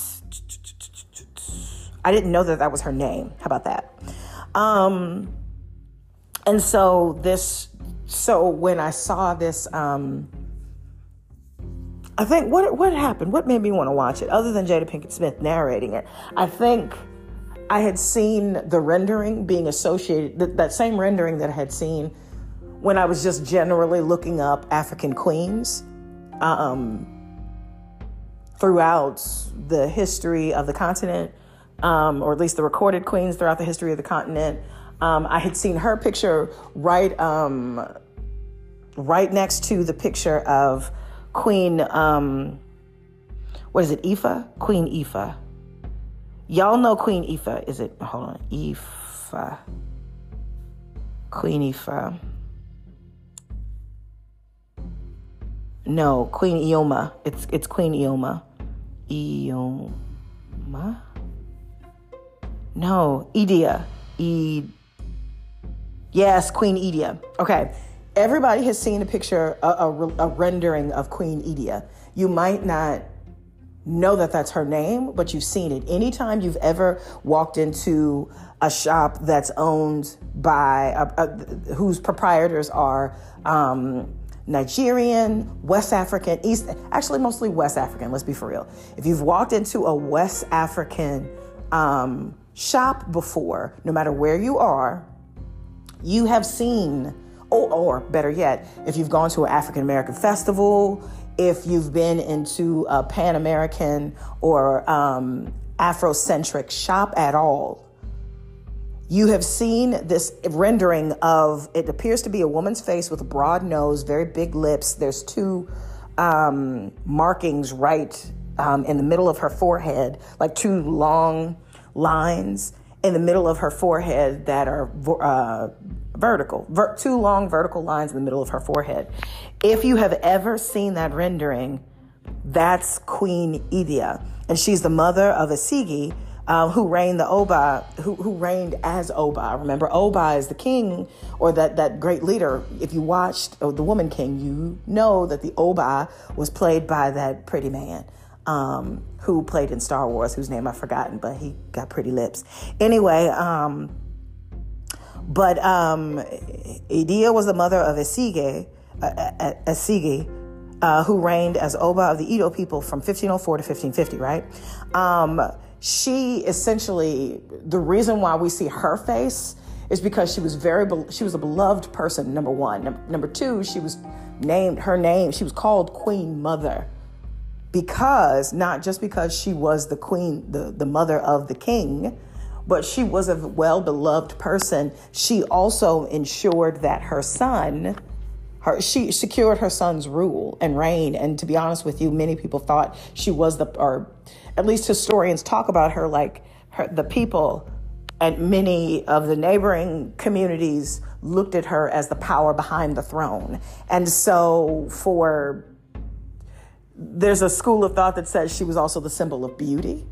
I didn't know that that was her name. How about that? Um, and so this. So when I saw this, um, I think what what happened? What made me want to watch it, other than Jada Pinkett Smith narrating it? I think I had seen the rendering being associated, that, that same rendering that I had seen when I was just generally looking up African queens um, throughout the history of the continent, um, or at least the recorded queens throughout the history of the continent. Um, I had seen her picture right, um, right next to the picture of Queen. Um, what is it? Ifa, Queen Ifa. Y'all know Queen Ifa. Is it? Hold on, Ifa. Queen Ifa. No, Queen Ioma. It's it's Queen Ioma. Ioma. No, Edia. E. Yes, Queen Edia. Okay. Everybody has seen a picture, a, a, a rendering of Queen Edia. You might not know that that's her name, but you've seen it. Anytime you've ever walked into a shop that's owned by, uh, uh, whose proprietors are um, Nigerian, West African, East, actually mostly West African, let's be for real. If you've walked into a West African um, shop before, no matter where you are, you have seen, or, or better yet, if you've gone to an African American festival, if you've been into a Pan American or um, Afrocentric shop at all, you have seen this rendering of it appears to be a woman's face with a broad nose, very big lips. There's two um, markings right um, in the middle of her forehead, like two long lines in the middle of her forehead that are uh, vertical, ver- two long vertical lines in the middle of her forehead. If you have ever seen that rendering, that's Queen Idia, and she's the mother of Isigi, uh, who reigned the Oba, who, who reigned as Oba. Remember, Oba is the king or that, that great leader. If you watched oh, The Woman King, you know that the Oba was played by that pretty man um, who played in Star Wars, whose name I've forgotten, but he got pretty lips. Anyway, um, but um, Idia was the mother of Esigie, uh, uh Esigie, uh, who reigned as Oba of the Edo people from 1504 to 1550, right? Um, she essentially the reason why we see her face is because she was very she was a beloved person number one number two she was named her name she was called queen mother because not just because she was the queen, the, the mother of the king, but she was a well beloved person. She also ensured that her son, her, she secured her son's rule and reign. And to be honest with you, many people thought she was the, or at least historians talk about her like her, the people and many of the neighboring communities looked at her as the power behind the throne. And so for there's a school of thought that says she was also the symbol of beauty.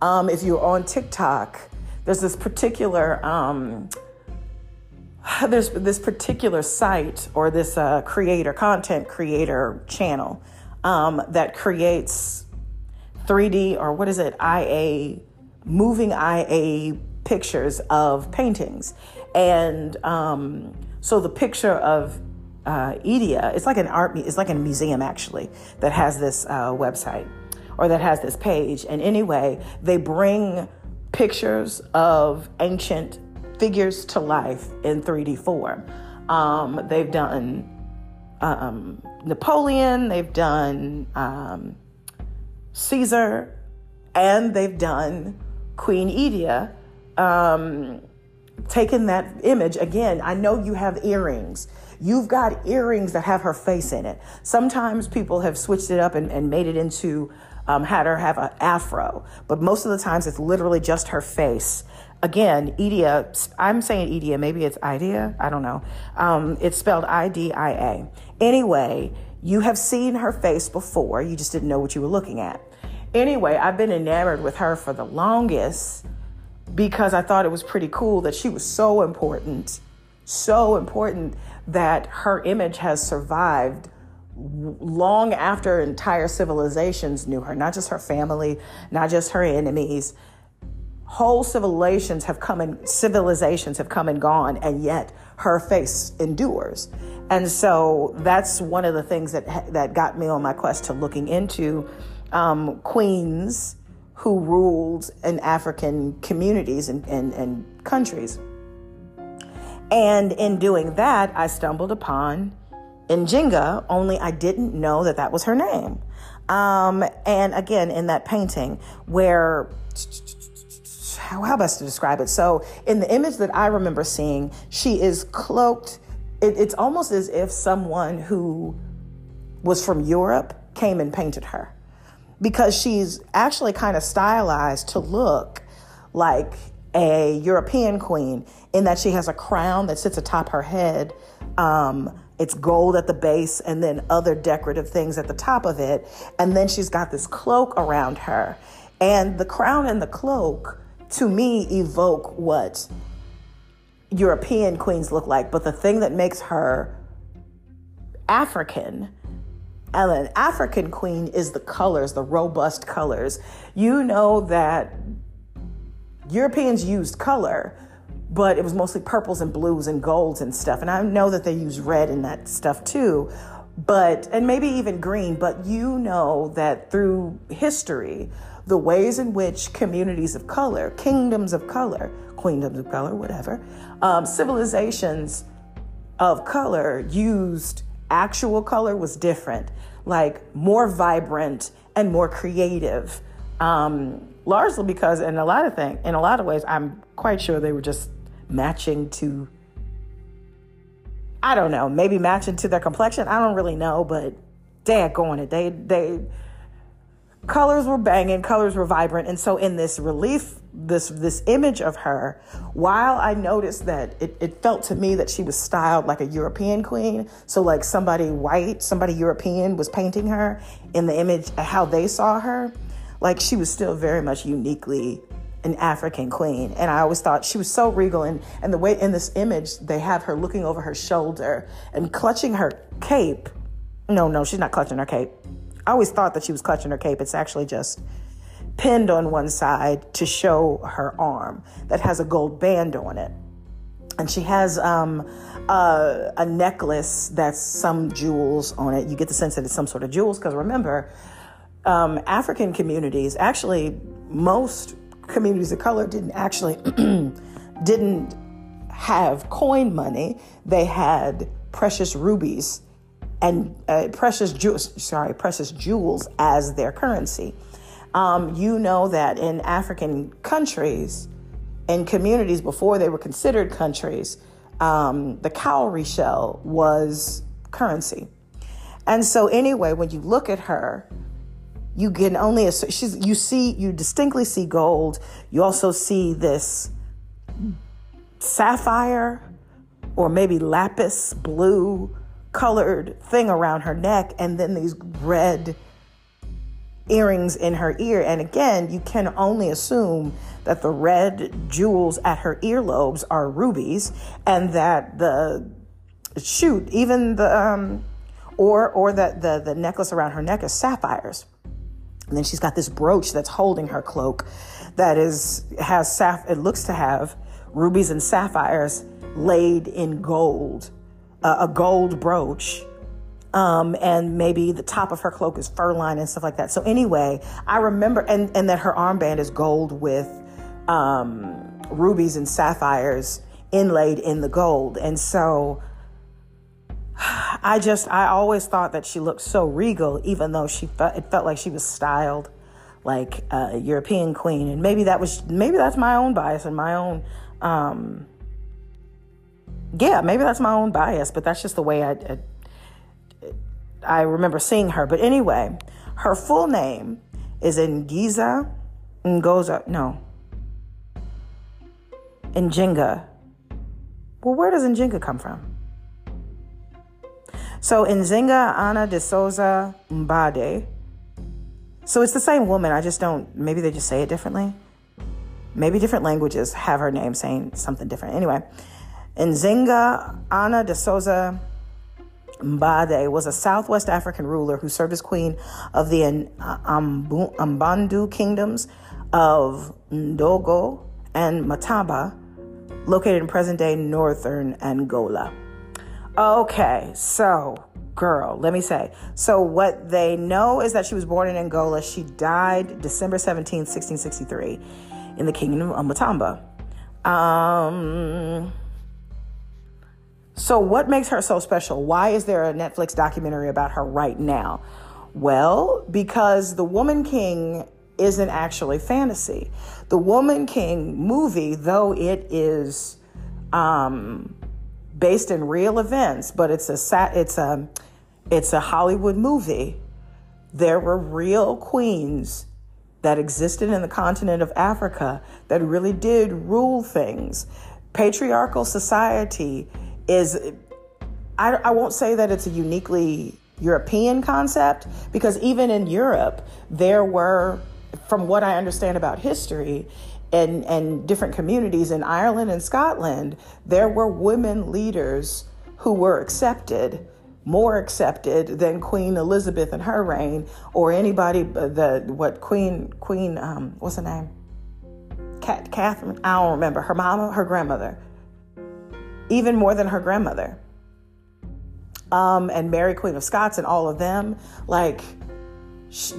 Um, if you're on TikTok, there's this particular um, there's this particular site or this uh, creator, content creator channel um, that creates 3D or what is it, IA, moving IA pictures of paintings. And um, so the picture of uh, Edea, it's like an art, it's like a museum actually that has this uh, website or that has this page. And anyway, they bring pictures of ancient figures to life in 3D form. Um, they've done um, Napoleon, they've done um, Caesar, and they've done Queen Edea. Um, taken that image again. I know you have earrings. You've got earrings that have her face in it. Sometimes people have switched it up and, and made it into um, had her have an afro, but most of the times it's literally just her face. Again, Edea, I'm saying Edea, maybe it's Idea, I don't know. Um, it's spelled I D I A. Anyway, you have seen her face before, you just didn't know what you were looking at. Anyway, I've been enamored with her for the longest because I thought it was pretty cool that she was so important, so important that her image has survived long after entire civilizations knew her, not just her family, not just her enemies. Whole civilizations have come and civilizations have come and gone, and yet her face endures. And so that's one of the things that that got me on my quest to looking into um, queens who ruled in African communities and, and, and countries. And in doing that, I stumbled upon Njinga, only I didn't know that that was her name. Um, and again, in that painting, where how, how best to describe it? So, in the image that I remember seeing, she is cloaked. It, it's almost as if someone who was from Europe came and painted her because she's actually kind of stylized to look like a European queen in that she has a crown that sits atop her head. Um, it's gold at the base and then other decorative things at the top of it. And then she's got this cloak around her. And the crown and the cloak, to me, evoke what European queens look like. But the thing that makes her African and an African queen is the colors, the robust colors. You know that Europeans used color, but it was mostly purples and blues and golds and stuff. And I know that they use red in that stuff too, but, and maybe even green, but you know that through history, the ways in which communities of color, kingdoms of color, queendoms of color, whatever, um, civilizations of color used actual color was different, like more vibrant and more creative. Um, largely because in a lot of things, in a lot of ways, I'm quite sure they were just matching to I don't know, maybe matching to their complexion. I don't really know, but dad going it. They they colors were banging, colors were vibrant. And so in this relief, this this image of her, while I noticed that it, it felt to me that she was styled like a European queen. So like somebody white, somebody European was painting her in the image how they saw her. Like she was still very much uniquely an African queen. And I always thought she was so regal. And, and the way in this image, they have her looking over her shoulder and clutching her cape. No, no, she's not clutching her cape. I always thought that she was clutching her cape. It's actually just pinned on one side to show her arm that has a gold band on it. And she has um, a, a necklace that's some jewels on it. You get the sense that it's some sort of jewels because remember, um, African communities, actually, most communities of color didn't actually didn't have coin money. They had precious rubies and uh, precious jewels, sorry, precious jewels as their currency. Um, you know that in African countries and communities before they were considered countries, um, the cowrie shell was currency. And so, anyway, when you look at her, you can only she's you see you distinctly see gold. You also see this sapphire or maybe lapis blue colored thing around her neck, and then these red earrings in her ear. And again, you can only assume that the red jewels at her earlobes are rubies, and that the shoot, even the um, or or that the the necklace around her neck is sapphires. And then she's got this brooch that's holding her cloak that is has saph it looks to have rubies and sapphires laid in gold, uh, a gold brooch. Um, and maybe the top of her cloak is fur lined and stuff like that. So anyway, I remember, and, and that her armband is gold with um, rubies and sapphires inlaid in the gold. And so I just, I always thought that she looked so regal, even though she felt, it felt like she was styled like a European queen. And maybe that was, maybe that's my own bias and my own, um, yeah, maybe that's my own bias, but that's just the way I, I, I remember seeing her. But anyway, her full name is Ngiza Ngoza, no, Njinga. Well, where does Njinga come from? So Nzinga Ana de Souza Mbande. So it's the same woman. I just don't, maybe they just say it differently. Maybe different languages have her name saying something different. Anyway, Nzinga Ana de Souza Mbande was a Southwest African ruler who served as queen of the Mbandu kingdoms of Ndongo and Matamba, located in present day northern Angola. Okay, so girl, let me say. So what they know is that she was born in Angola. She died December 17th, 1663 in the kingdom of Matamba. Um so what makes her so special? Why is there a Netflix documentary about her right now? Well, because The Woman King isn't actually fantasy. The Woman King movie, though it is um based in real events, but it's a it's a it's a Hollywood movie. There were real queens that existed in the continent of Africa that really did rule things. Patriarchal society is I, I won't say that it's a uniquely European concept because even in Europe there were from what I understand about history, and, and different communities in Ireland and Scotland, there were women leaders who were accepted, more accepted than Queen Elizabeth in her reign, or anybody the what Queen Queen um, what's her name? Cat, Catherine. I don't remember her mama, her grandmother, even more than her grandmother. Um, and Mary Queen of Scots and all of them, like. She,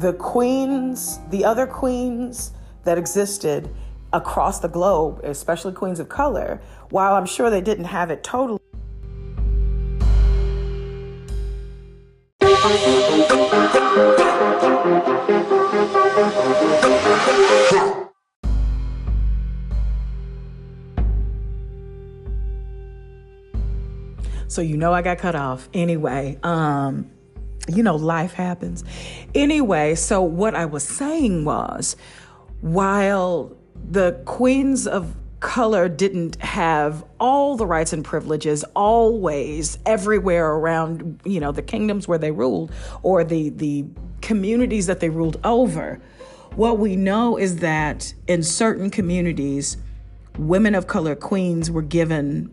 the queens, the other queens that existed across the globe, especially queens of color, while I'm sure they didn't have it totally. So you know I got cut off. Anyway, um you know, life happens. Anyway, so what I was saying was while the queens of color didn't have all the rights and privileges always everywhere around you know the kingdoms where they ruled or the the communities that they ruled over what we know is that in certain communities women of color queens were given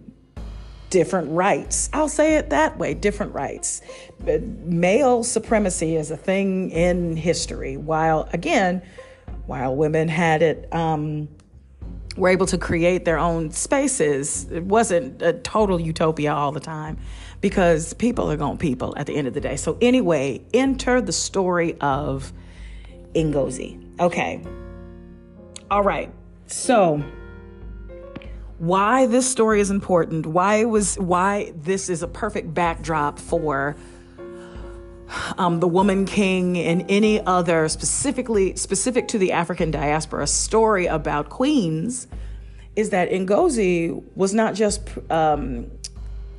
different rights. I'll say it that way different rights. Male supremacy is a thing in history, while again, while women had it, um, were able to create their own spaces, it wasn't a total utopia all the time because people are going people at the end of the day. So, anyway, enter the story of Ngozi. Okay. All right. So, why this story is important, why was why this is a perfect backdrop for um, the woman king and any other specifically specific to the African diaspora story about queens is that Ngozi was not just um,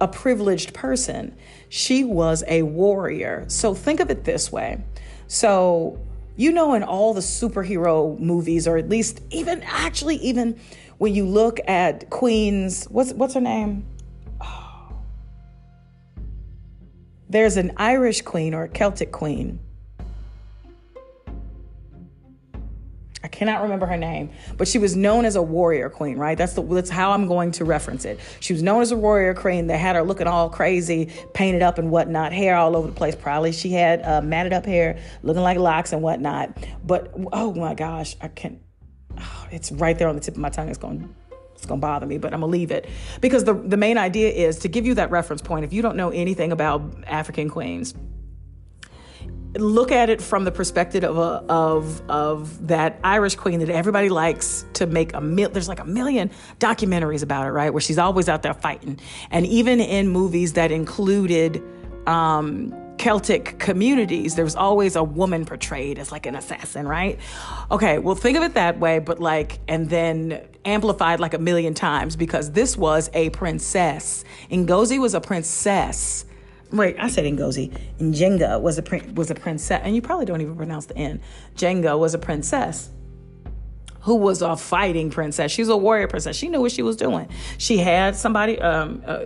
a privileged person; she was a warrior. So think of it this way: so you know, in all the superhero movies, or at least even actually even when you look at Queen's, what's what's her name? Oh. There's an Irish queen or a Celtic queen. I cannot remember her name, but she was known as a warrior queen, right? That's the that's how I'm going to reference it. She was known as a warrior queen. They had her looking all crazy, painted up and whatnot, hair all over the place. Probably she had uh, matted up hair, looking like locks and whatnot. But oh my gosh, I can't it's right there on the tip of my tongue. It's going it's going to bother me, but I'm going to leave it because the the main idea is to give you that reference point. If you don't know anything about African queens, look at it from the perspective of a, of of that Irish queen that everybody likes to make a mil- there's like a million documentaries about it, right? Where she's always out there fighting. And even in movies that included um, Celtic communities, there was always a woman portrayed as like an assassin, right? Okay, well, think of it that way, but like, and then amplified like a million times because this was a princess. Ngozi was a princess. Wait, I said Ngozi. Njenga was a was a princess, and you probably don't even pronounce the N. Jenga was a princess who was a fighting princess. She was a warrior princess. She knew what she was doing. She had somebody, um, uh,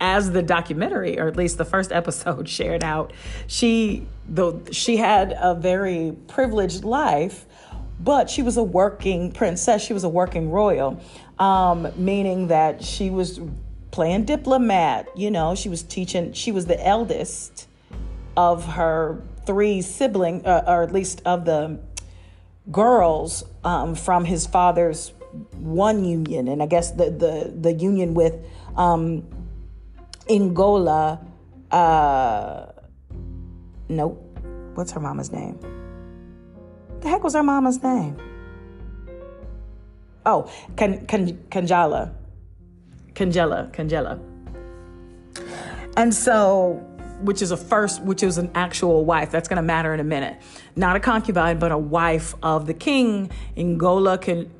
as the documentary, or at least the first episode shared out, she though she had a very privileged life, but she was a working princess. She was a working royal, um, meaning that she was playing diplomat. You know, she was teaching. She was the eldest of her three siblings, uh, or at least of the girls um, from his father's one union, and I guess the the the union with um, Ngola. Uh, nope. What's her mama's name? The heck was her mama's name? Oh, Kan- Kan- Kanjala. And so, which is a first, which is an actual wife. That's going to matter in a minute. Not a concubine, but a wife of the king, Ingola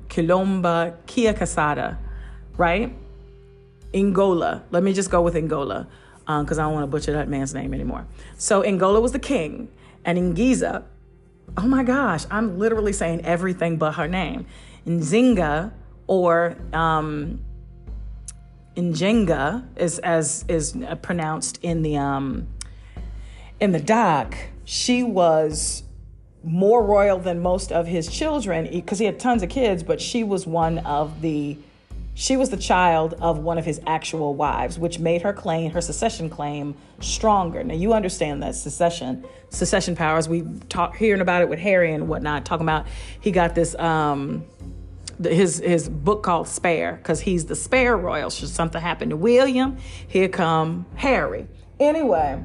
Kilomba Kia Casada, right? Ngola. Let me just go with Ngola because um, I don't want to butcher that man's name anymore. So Ngola was the king, and Ngiza, oh my gosh, I'm literally saying everything but her name. Nzinga or um, Njenga is as is pronounced in the um, in the doc. She was more royal than most of his children because he had tons of kids, but she was one of the she was the child of one of his actual wives, which made her claim, her secession claim, stronger. Now you understand that secession, secession powers. We talk hearing about it with Harry and whatnot, talking about he got this um his his book called Spare because he's the spare royal. Should something happen to William, here come Harry. Anyway,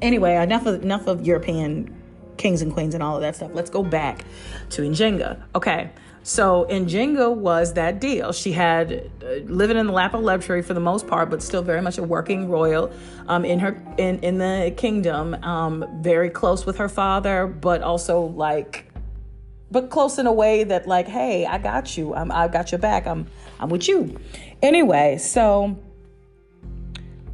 anyway, enough of enough of European kings and queens and all of that stuff. Let's go back to Njenga. Okay, so Njenga was that deal. She had uh, living in the lap of luxury for the most part, but still very much a working royal um, in her in in the kingdom. Um, very close with her father, but also like, but close in a way that like, hey, I got you. I'm I got your back. I'm I'm with you. Anyway, so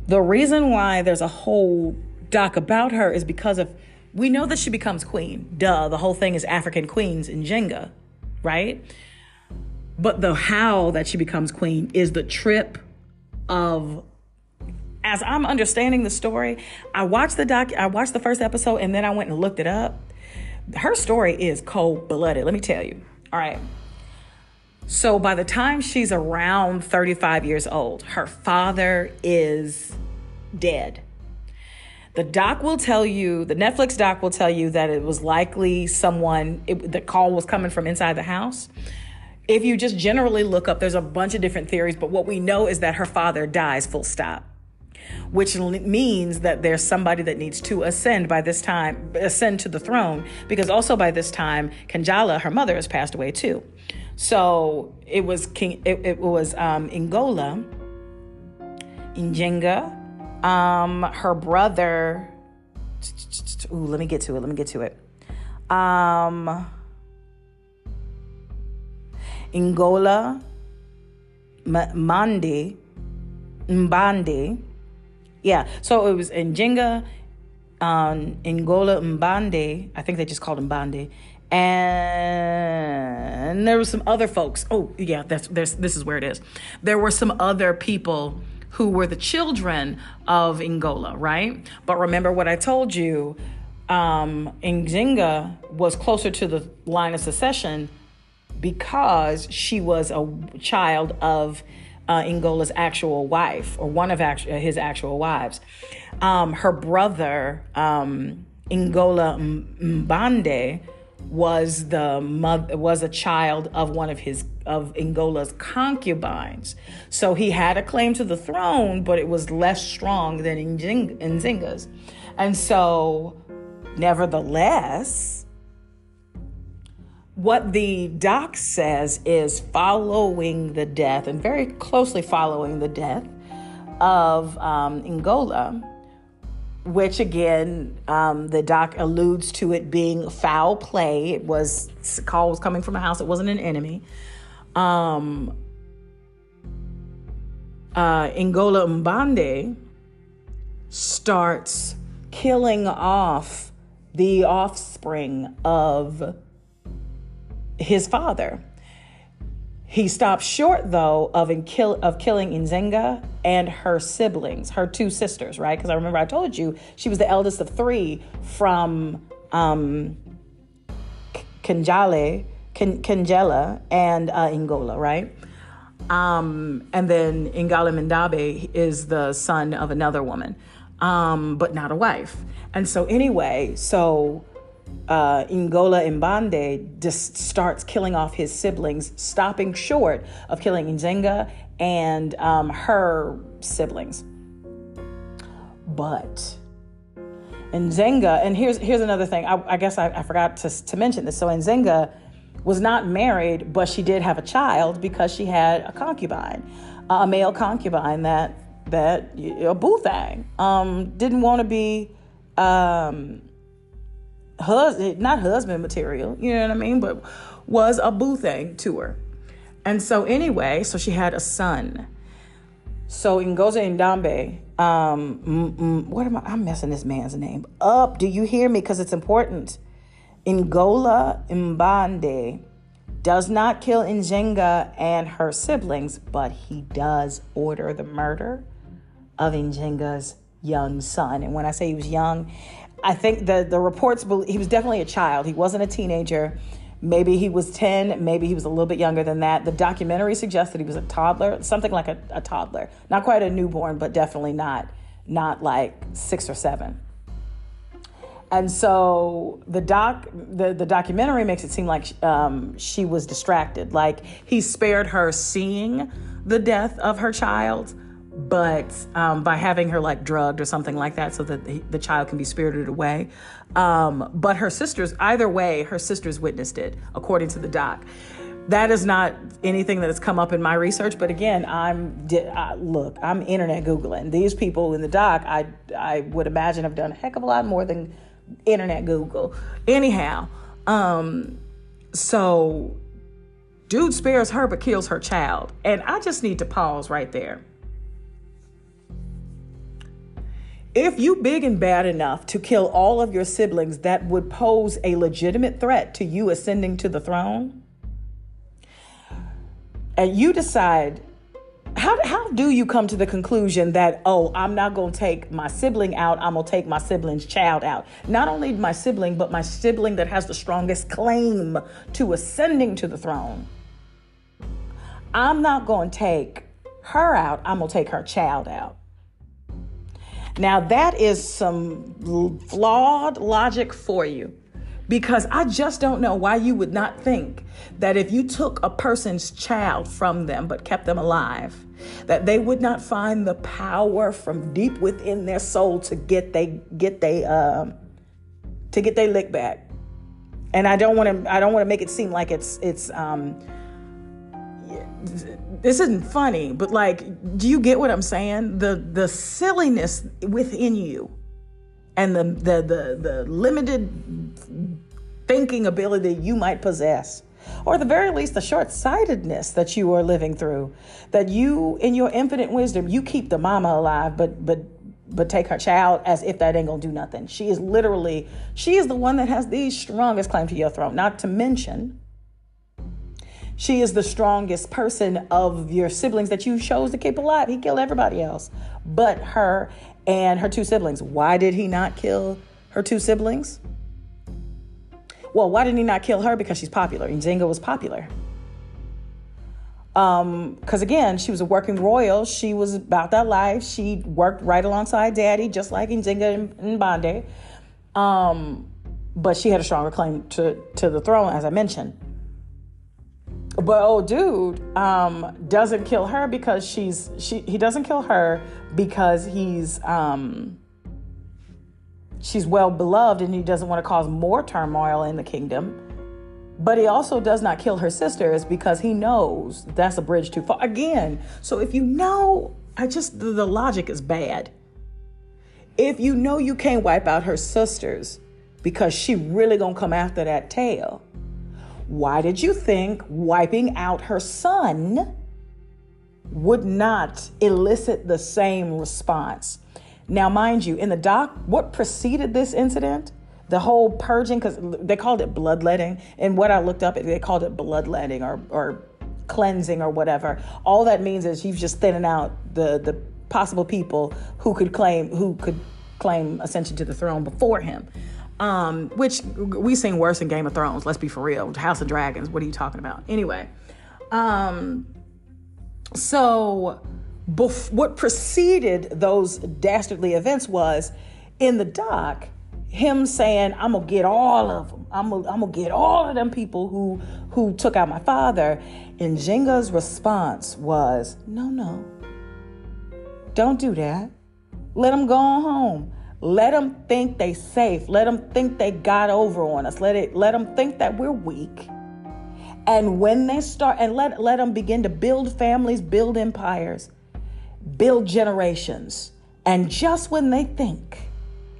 the reason why there's a whole doc about her is because of we know that she becomes queen. Duh. The whole thing is African queens Njenga right? But the how that she becomes queen is the trip of as I'm understanding the story, I watched the doc I watched the first episode and then I went and looked it up. Her story is cold-blooded, let me tell you. All right. So by the time she's around 35 years old, her father is dead. The doc will tell you, the Netflix doc will tell you that it was likely someone, it, the call was coming from inside the house. If you just generally look up, there's a bunch of different theories, but what we know is that her father dies full stop. which means that there's somebody that needs to ascend by this time, ascend to the throne, because also by this time, Kanjala, her mother, has passed away too. So it was King, it, it was um, Ingola, Injenga, um, her brother. Ooh, let me get to it. Let me get to it. Um, Ingola, M- Mandi, Mbandi. Yeah, so it was Njinga, um, Ingola Mbande. I think they just called him Mbande. And there were some other folks. Oh, yeah, that's there's this is where it is. There were some other people who were the children of Ingola, right? But remember what I told you, um, Nzinga was closer to the line of succession because she was a child of uh, Ingola's actual wife, or one of actu- his actual wives. Um, her brother, um, Ngola Mbande, was the mother was a child of one of his of Ingola's concubines. So he had a claim to the throne, but it was less strong than Nzinga's. And so, nevertheless, what the doc says is following the death and very closely following the death of um, Ingola, which again, um, the doc alludes to it being foul play. It was call was coming from a house; it wasn't an enemy. Um, uh, Ngola Mbande starts killing off the offspring of his father. He stops short, though, of, kill, of killing Nzenga and her siblings, her two sisters, right? Because I remember I told you she was the eldest of three from um, Kanjale, Kanjela, and uh, Ingola, right? Um, and then Ingala Mindabe is the son of another woman, um, but not a wife. And so, anyway, so uh, Ngola Mbande just starts killing off his siblings, stopping short of killing Nzenga and um, her siblings. But Nzenga, and here's here's another thing. I, I guess I, I, forgot to, to mention this. So Nzenga was not married, but she did have a child because she had a concubine, a male concubine that that a boothang um, didn't want to be. Um, husband, not husband material, you know what I mean? But was a boo thing to her. And so anyway, so she had a son. So Ngozi Ndambe, um, mm, what am I? I'm messing this man's name up. Do you hear me? Because it's important. Ngola Mbande does not kill Njinga and her siblings, but he does order the murder of Njinga's young son. And when I say he was young, I think the the reports he was definitely a child. He wasn't a teenager. Maybe he was 10, maybe he was a little bit younger than that. The documentary suggests that he was a toddler, something like a, a toddler. Not quite a newborn, but definitely not not like 6 or 7. And so the doc, the, the documentary makes it seem like um, she was distracted. Like he spared her seeing the death of her child, but um, by having her like drugged or something like that so that the, the child can be spirited away. Um, but her sisters, either way, her sisters witnessed it, according to the doc. That is not anything that has come up in my research, but again, I'm I, look, I'm internet googling. These people in the doc, I I would imagine have done a heck of a lot more than internet Google. Anyhow, um, so dude spares her but kills her child, and I just need to pause right there If you big and bad enough to kill all of your siblings that would pose a legitimate threat to you ascending to the throne, and you decide how, how do you come to the conclusion that oh i'm not going to take my sibling out i'm going to take my sibling's child out? Not only my sibling but my sibling that has the strongest claim to ascending to the throne. I'm not going to take her out i'm going to take her child out now, that is some flawed logic for you. because I just don't know why you would not think that if you took a person's child from them but kept them alive, that they would not find the power from deep within their soul to get they get they um to get they lick back. And I don't want to I don't want to make it seem like it's it's um this isn't funny, but like, do you get what I'm saying? The the silliness within you and the the the, the limited thinking ability you might possess or at the very least the short-sightedness that you are living through that you in your infinite wisdom you keep the mama alive but but but take her child as if that ain't gonna do nothing she is literally she is the one that has the strongest claim to your throne not to mention she is the strongest person of your siblings that you chose to keep alive. He killed everybody else but her and her two siblings. Why did he not kill her two siblings? Well, why didn't he not kill her? Because she's popular. Nzinga was popular. Um, because again, she was a working royal. She was about that life. She worked right alongside daddy, just like Nzinga and, and Bande. Um, but she had a stronger claim to, to the throne, as I mentioned. But old dude um, doesn't kill her because she's she. He doesn't kill her because he's um, she's well beloved and he doesn't want to cause more turmoil in the kingdom. But he also does not kill her sisters because he knows that's a bridge too far. Again, so if you know, I just the, the logic is bad. If you know you can't wipe out her sisters because she really gonna come after that tail why did you think wiping out her son would not elicit the same response? Now, mind you, in the doc, what preceded this incident? The whole purging, because they called it bloodletting. And what I looked up, they called it bloodletting or, or cleansing or whatever. All that means is you've just thinning out the, the possible people who could claim who could claim ascension to the throne before him. Um, which we seen worse in Game of Thrones. Let's be for real. House of Dragons. What are you talking about? Anyway, um, so bef- what preceded those dastardly events was in the dock. him saying, "I'm gonna get all of them. I'm gonna, I'm gonna get all of them people who who took out my father." And Jenga's response was, "No, no, don't do that. Let them go home." Let them think they safe. Let them think they got over on us. Let it let them think that we're weak. And when they start and let let them begin to build families, build empires, build generations. And just when they think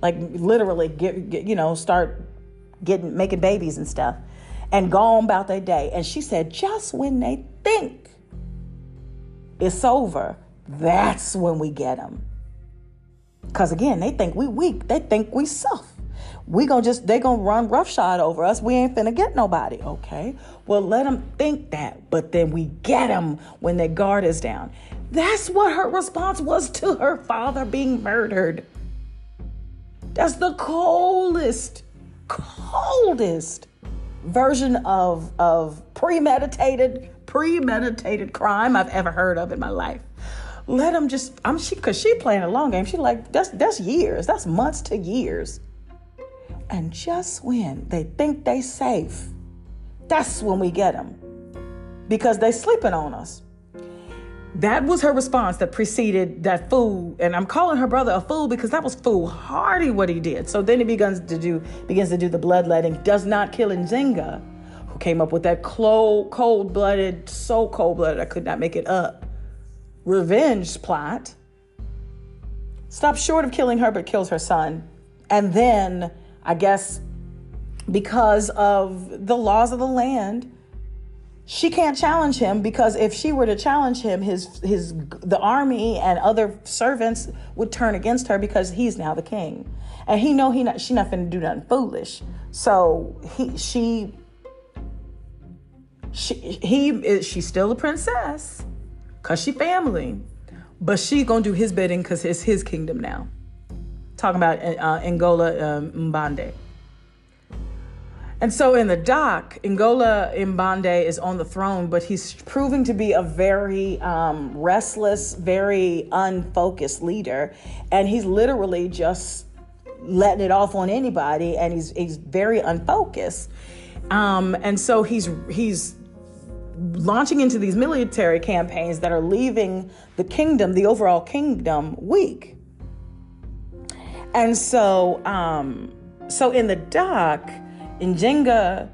like literally get, get you know start getting making babies and stuff and go on about their day. And she said just when they think it's over, that's when we get them. Cause again, they think we weak. They think we soft. We gonna just they gonna run roughshod over us. We ain't finna get nobody. Okay. Well, let them think that, but then we get them when their guard is down. That's what her response was to her father being murdered. That's the coldest, coldest version of of premeditated premeditated crime I've ever heard of in my life let them just I'm she because she playing a long game. She like that's that's years, that's months to years. And just when they think they safe, that's when we get them because they sleeping on us. That was her response that preceded that fool, and I'm calling her brother a fool because that was foolhardy what he did. So then he begins to do begins to do the bloodletting, does not kill Nzinga, who came up with that cold, cold-blooded, so cold-blooded I could not make it up revenge plot, stops short of killing her but kills her son. And then, I guess, because of the laws of the land, she can't challenge him because if she were to challenge him, his his the army and other servants would turn against her because he's now the king, and he know he not she not finna do nothing foolish. So he she she he is she's still a princess because she family. But she gonna do his bidding because it's his kingdom now. Talking about uh, Ngola um, Mbande. And so in the doc, Ngola Mbande is on the throne, but he's proving to be a very um, restless, very unfocused leader. And he's literally just letting it off on anybody, and he's he's very unfocused. Um, and so he's he's launching into these military campaigns that are leaving the kingdom, the overall kingdom, weak. And so, um, so in the doc, Njinga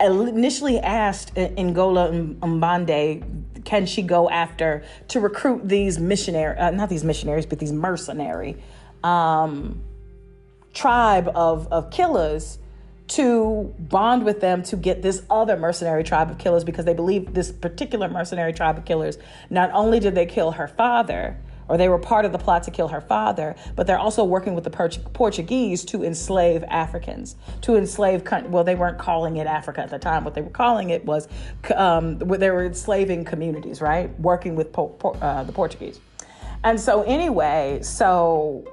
initially asked Ngola Mbande, can she go after to recruit these missionary, uh, not these missionaries, but these mercenary um, tribe of, of killers to bond with them to get this other mercenary tribe of killers because they believe this particular mercenary tribe of killers not only did they kill her father or they were part of the plot to kill her father, but they're also working with the Portuguese to enslave Africans, to enslave, well, they weren't calling it Africa at the time. What they were calling it was, um, they were enslaving communities, right? Working with po- uh, the Portuguese. And so, anyway, so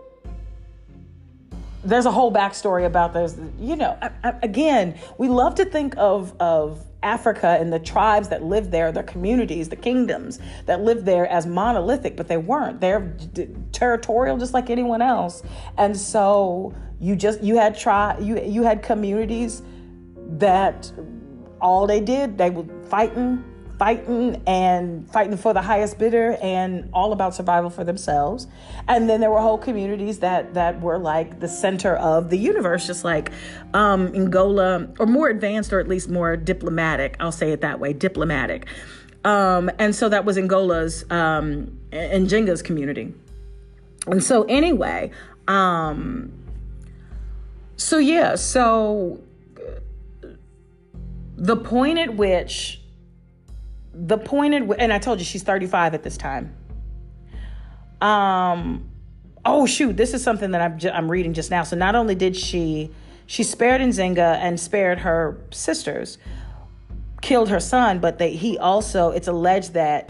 there's a whole backstory about this. You know, again, we love to think of of Africa and the tribes that live there, the communities, the kingdoms that live there as monolithic, but they weren't. They're d- territorial just like anyone else. And so you just you had try you you had communities that all they did they were fighting fighting and fighting for the highest bidder and all about survival for themselves. And then there were whole communities that that were like the center of the universe, just like um, Angola, or more advanced, or at least more diplomatic. I'll say it that way, diplomatic. Um, and so that was Angola's um, and Jenga's community. And so anyway, um, so yeah, so the point at which the pointed and I told you she's 35 at this time. Um oh shoot, this is something that I'm I'm reading just now. So not only did she she spared Nzenga and spared her sisters, killed her son, but they, he also it's alleged that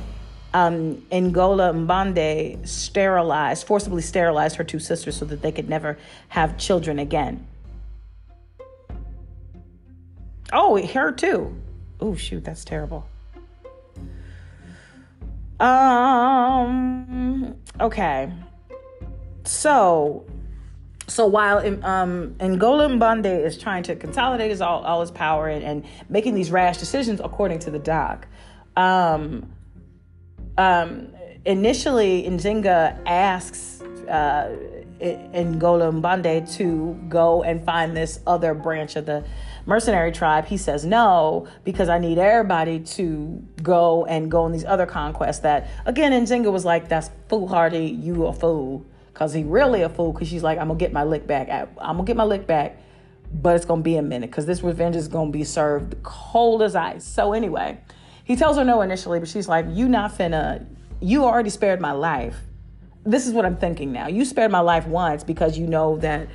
um, Ngola Mbande sterilized, forcibly sterilized her two sisters so that they could never have children again. Oh, her too. Oh shoot, that's terrible. Um. Okay. So, so while um, Ngola Mbande is trying to consolidate his all, all his power and, and making these rash decisions, according to the doc, um, um, initially Nzinga asks uh, Ngola Mbande to go and find this other branch of the mercenary tribe, he says no because I need everybody to go and go on these other conquests. That again, Nzinga was like, "That's foolhardy. You a fool." Cause he really a fool. Cause she's like, "I'm gonna get my lick back. I'm gonna get my lick back." But it's gonna be a minute because this revenge is gonna be served cold as ice. So anyway, he tells her no initially, but she's like, "You not finna. You already spared my life. This is what I'm thinking now. You spared my life once because you know that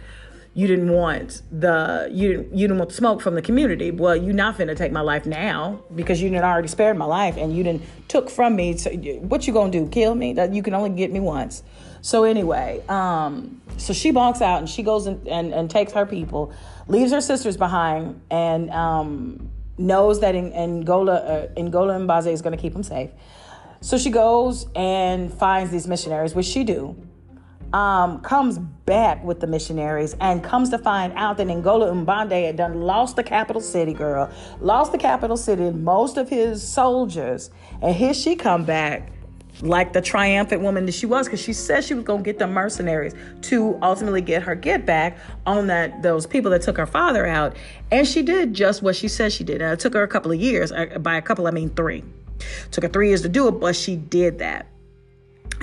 you didn't want the you didn't you didn't want smoke from the community. Well, you're not finna take my life now because you didn't already spared my life and you didn't took from me. So what you gonna do? Kill me? That you can only get me once. So anyway, um, so she bonks out and she goes and, and, and takes her people, leaves her sisters behind, and um, knows that in, Angola uh, Ngola Mbaze is gonna keep them safe. So she goes and finds these missionaries, which she do um, comes back with the missionaries and comes to find out that Ngola Mbande had done lost the capital city, girl. Lost the capital city, most of his soldiers. And here she come back like the triumphant woman that she was because she said she was going to get the mercenaries to ultimately get her get back on that those people that took her father out and she did just what she said she did and it took her a couple of years uh, by a couple i mean three took her three years to do it but she did that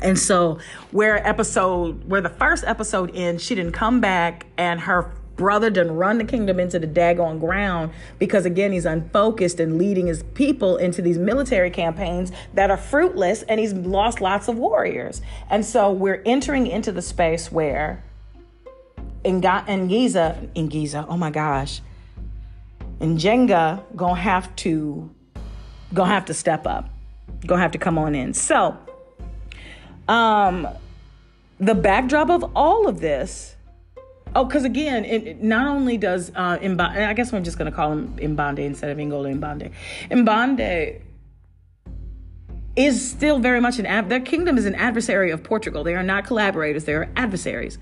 and so, where episode, where the first episode ends, she didn't come back, and her brother didn't run the kingdom into the daggone ground because again he's unfocused and leading his people into these military campaigns that are fruitless and he's lost lots of warriors. And so we're entering into the space where in, in Giza in Giza oh my gosh in Jenga gonna have to gonna have to step up gonna have to come on in. So um, the backdrop of all of this. Oh, because again, it, not only does uh, Mbande, I guess I'm just going to call him Mbande instead of Ngola Mbande. Mbande is still very much an their kingdom is an adversary of Portugal. They are not collaborators; they are adversaries.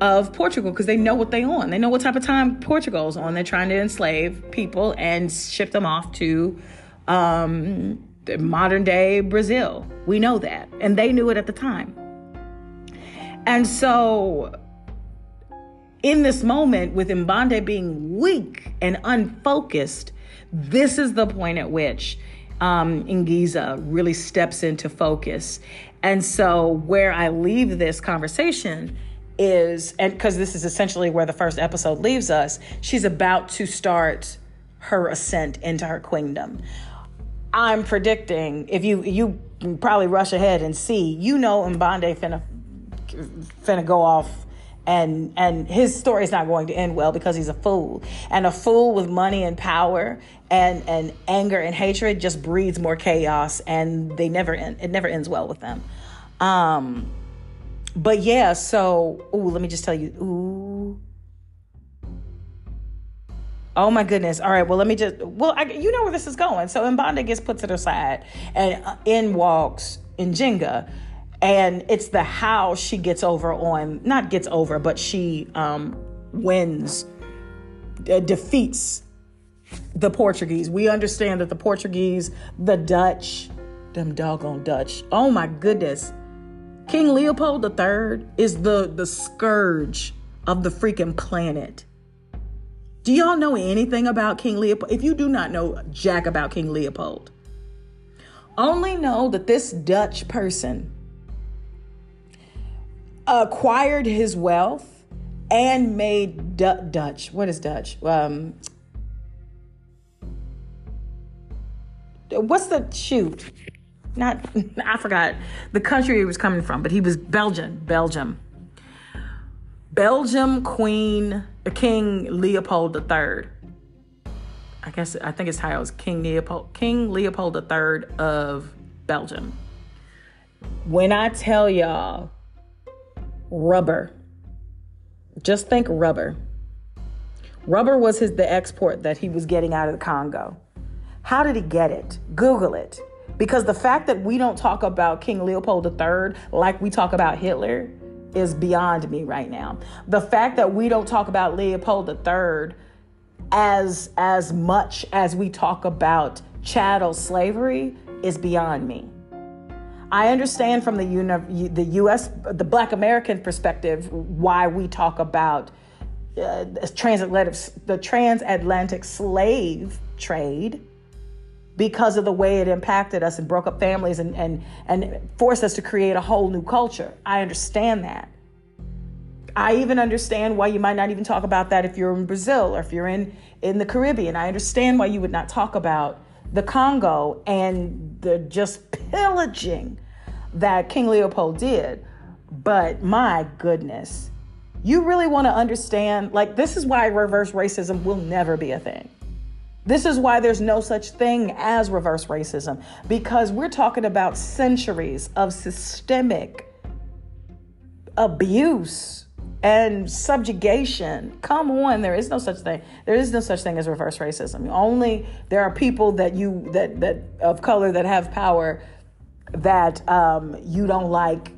of Portugal because they know what they on. They know what type of time Portugal's on. They're trying to enslave people and ship them off to um, modern day Brazil. We know that. And they knew it at the time. And so in this moment, with Mbande being weak and unfocused, this is the point at which um, Ngiza really steps into focus. And so, where I leave this conversation is, and because this is essentially where the first episode leaves us, she's about to start her ascent into her queendom. I'm predicting if you you probably rush ahead and see, you know, Mbande finna finna go off and and his story is not going to end well because he's a fool. And a fool with money and power and and anger and hatred just breeds more chaos and they never end it never ends well with them. Um but yeah so ooh let me just tell you ooh Oh my goodness. All right. Well, let me just, well, I, you know where this is going. So Mbande gets put to the side and uh, in walks Njinga and it's the how she gets over on not gets over but she um wins uh, defeats the portuguese we understand that the portuguese the dutch them doggone dutch oh my goodness king leopold iii is the the scourge of the freaking planet do y'all know anything about king leopold if you do not know jack about king leopold only know that this dutch person acquired his wealth and made D- Dutch. What is Dutch? Um, what's the shoot? Not I forgot the country he was coming from, but he was Belgian. Belgium. Belgium Queen King Leopold III. I guess I think his title is King Leopold King Leopold III of Belgium. When I tell y'all rubber. Just think rubber. Rubber was his the export that he was getting out of the Congo. How did he get it? Google it. Because the fact that we don't talk about King Leopold III like we talk about Hitler is beyond me right now. The fact that we don't talk about Leopold III as as much as we talk about chattel slavery is beyond me. I understand from the uni- the U.S. the Black American perspective why we talk about uh, transatlantic the transatlantic slave trade because of the way it impacted us and broke up families and and and forced us to create a whole new culture. I understand that. I even understand why you might not even talk about that if you're in Brazil or if you're in in the Caribbean. I understand why you would not talk about the Congo and the just pillaging that King Leopold did. But my goodness, you really want to understand? Like, this is why reverse racism will never be a thing. This is why there's no such thing as reverse racism, because we're talking about centuries of systemic abuse and subjugation. Come on, there is no such thing. There is no such thing as reverse racism. Only there are people that you that that of color that have power that um, you don't like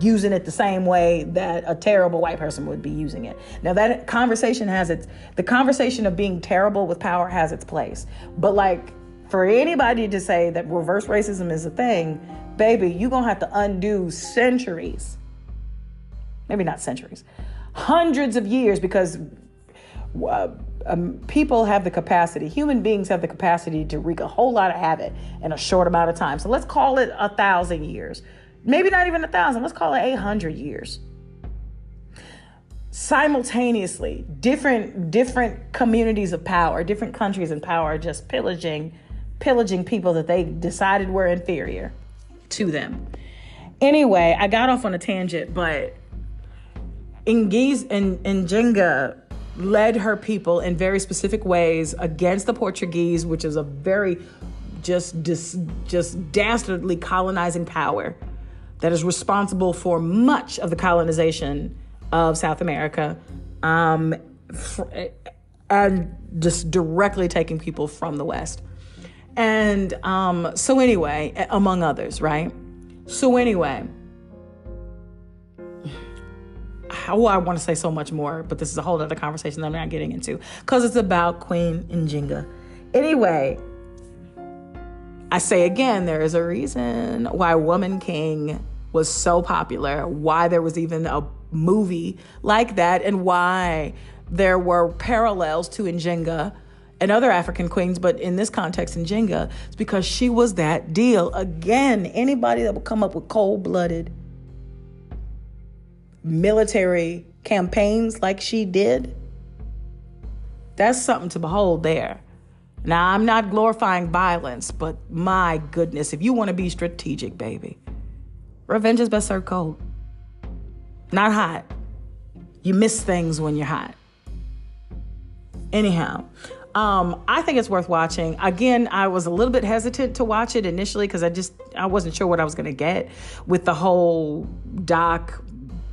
using it the same way that a terrible white person would be using it. Now that conversation has its the conversation of being terrible with power has its place. But like for anybody to say that reverse racism is a thing, baby, you're going to have to undo centuries. Maybe not centuries. Hundreds of years because uh, um, people have the capacity, human beings have the capacity to wreak a whole lot of havoc in a short amount of time. So let's call it a thousand years. Maybe not even a thousand, let's call it 800 years. Simultaneously, different different communities of power, different countries in power are just pillaging pillaging people that they decided were inferior to them. Anyway, I got off on a tangent, but Ngiz and Njinga led her people in very specific ways against the Portuguese, which is a very just dis, just dastardly colonizing power that is responsible for much of the colonization of South America, um, and just directly taking people from the West. And um, so, anyway, among others, right? So, anyway, oh, I want to say so much more, but this is a whole other conversation that I'm not getting into because it's about Queen Njinga. Anyway, I say again, there is a reason why Woman King was so popular, why there was even a movie like that, and why there were parallels to Njinga and other African queens, but in this context, Njinga, it's because she was that deal. Again, anybody that would come up with cold blooded military campaigns like she did, that's something to behold there. Now, I'm not glorifying violence, but my goodness, if you want to be strategic, baby, revenge is best served cold, not hot. You miss things when you're hot. Anyhow, um, I think it's worth watching. Again, I was a little bit hesitant to watch it initially because I just I wasn't sure what I was going to get with the whole doc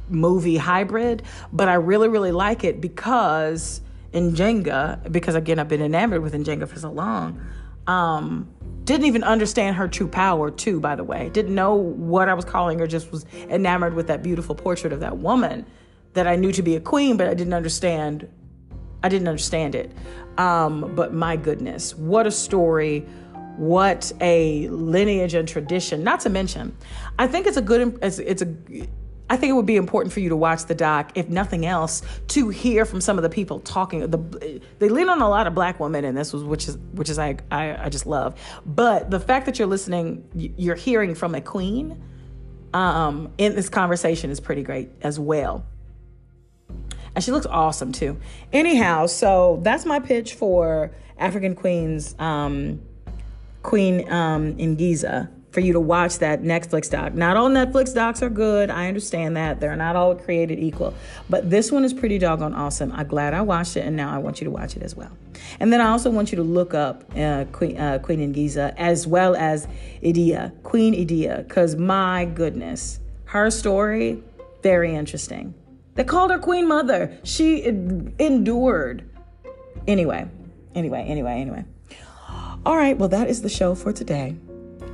movie hybrid, but I really really like it because in Jenga, because again I've been enamored with Njinga for so long. Um, didn't even understand her true power too by the way didn't know what i was calling her just was enamored with that beautiful portrait of that woman that i knew to be a queen but i didn't understand I didn't understand it. Um, but my goodness, what a story. What a lineage and tradition. Not to mention, I think it's a good, it's, it's a, I think it would be important for you to watch the doc, if nothing else, to hear from some of the people talking. The they lean on a lot of black women, and this was which is which is I I, I just love. But the fact that you're listening, you're hearing from a queen um, in this conversation is pretty great as well. And she looks awesome too. Anyhow, so that's my pitch for African Queens, um, Queen um, Njinga for you to watch that Netflix doc. Not all Netflix docs are good. I understand that. They're not all created equal. But this one is pretty doggone awesome. I'm glad I watched it, and now I want you to watch it as well. And then I also want you to look up uh, Queen, uh, Queen Njinga as well as Idia, Queen Idia, because my goodness, her story, very interesting. They called her Queen Mother. She endured. Anyway, anyway, anyway, anyway. All right, well, that is the show for today.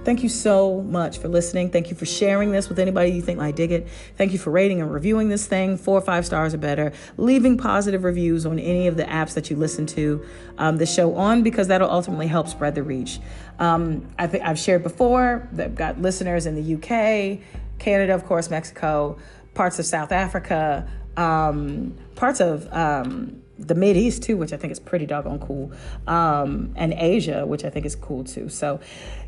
Thank you so much for listening. Thank you for sharing this with anybody you think might dig it. Thank you for rating and reviewing this thing, four or five stars or better. Leaving positive reviews on any of the apps that you listen to um, the show on because that'll ultimately help spread the reach. Um, I think I've shared before that I've got listeners in the UK, Canada, of course, Mexico parts of South Africa, um, parts of um, the Mid East too, which I think is pretty doggone cool, um, and Asia, which I think is cool too. So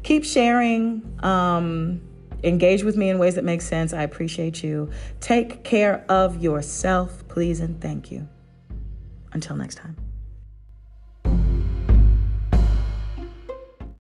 keep sharing. Um, engage with me in ways that make sense. I appreciate you. Take care of yourself, please, and thank you. Until next time.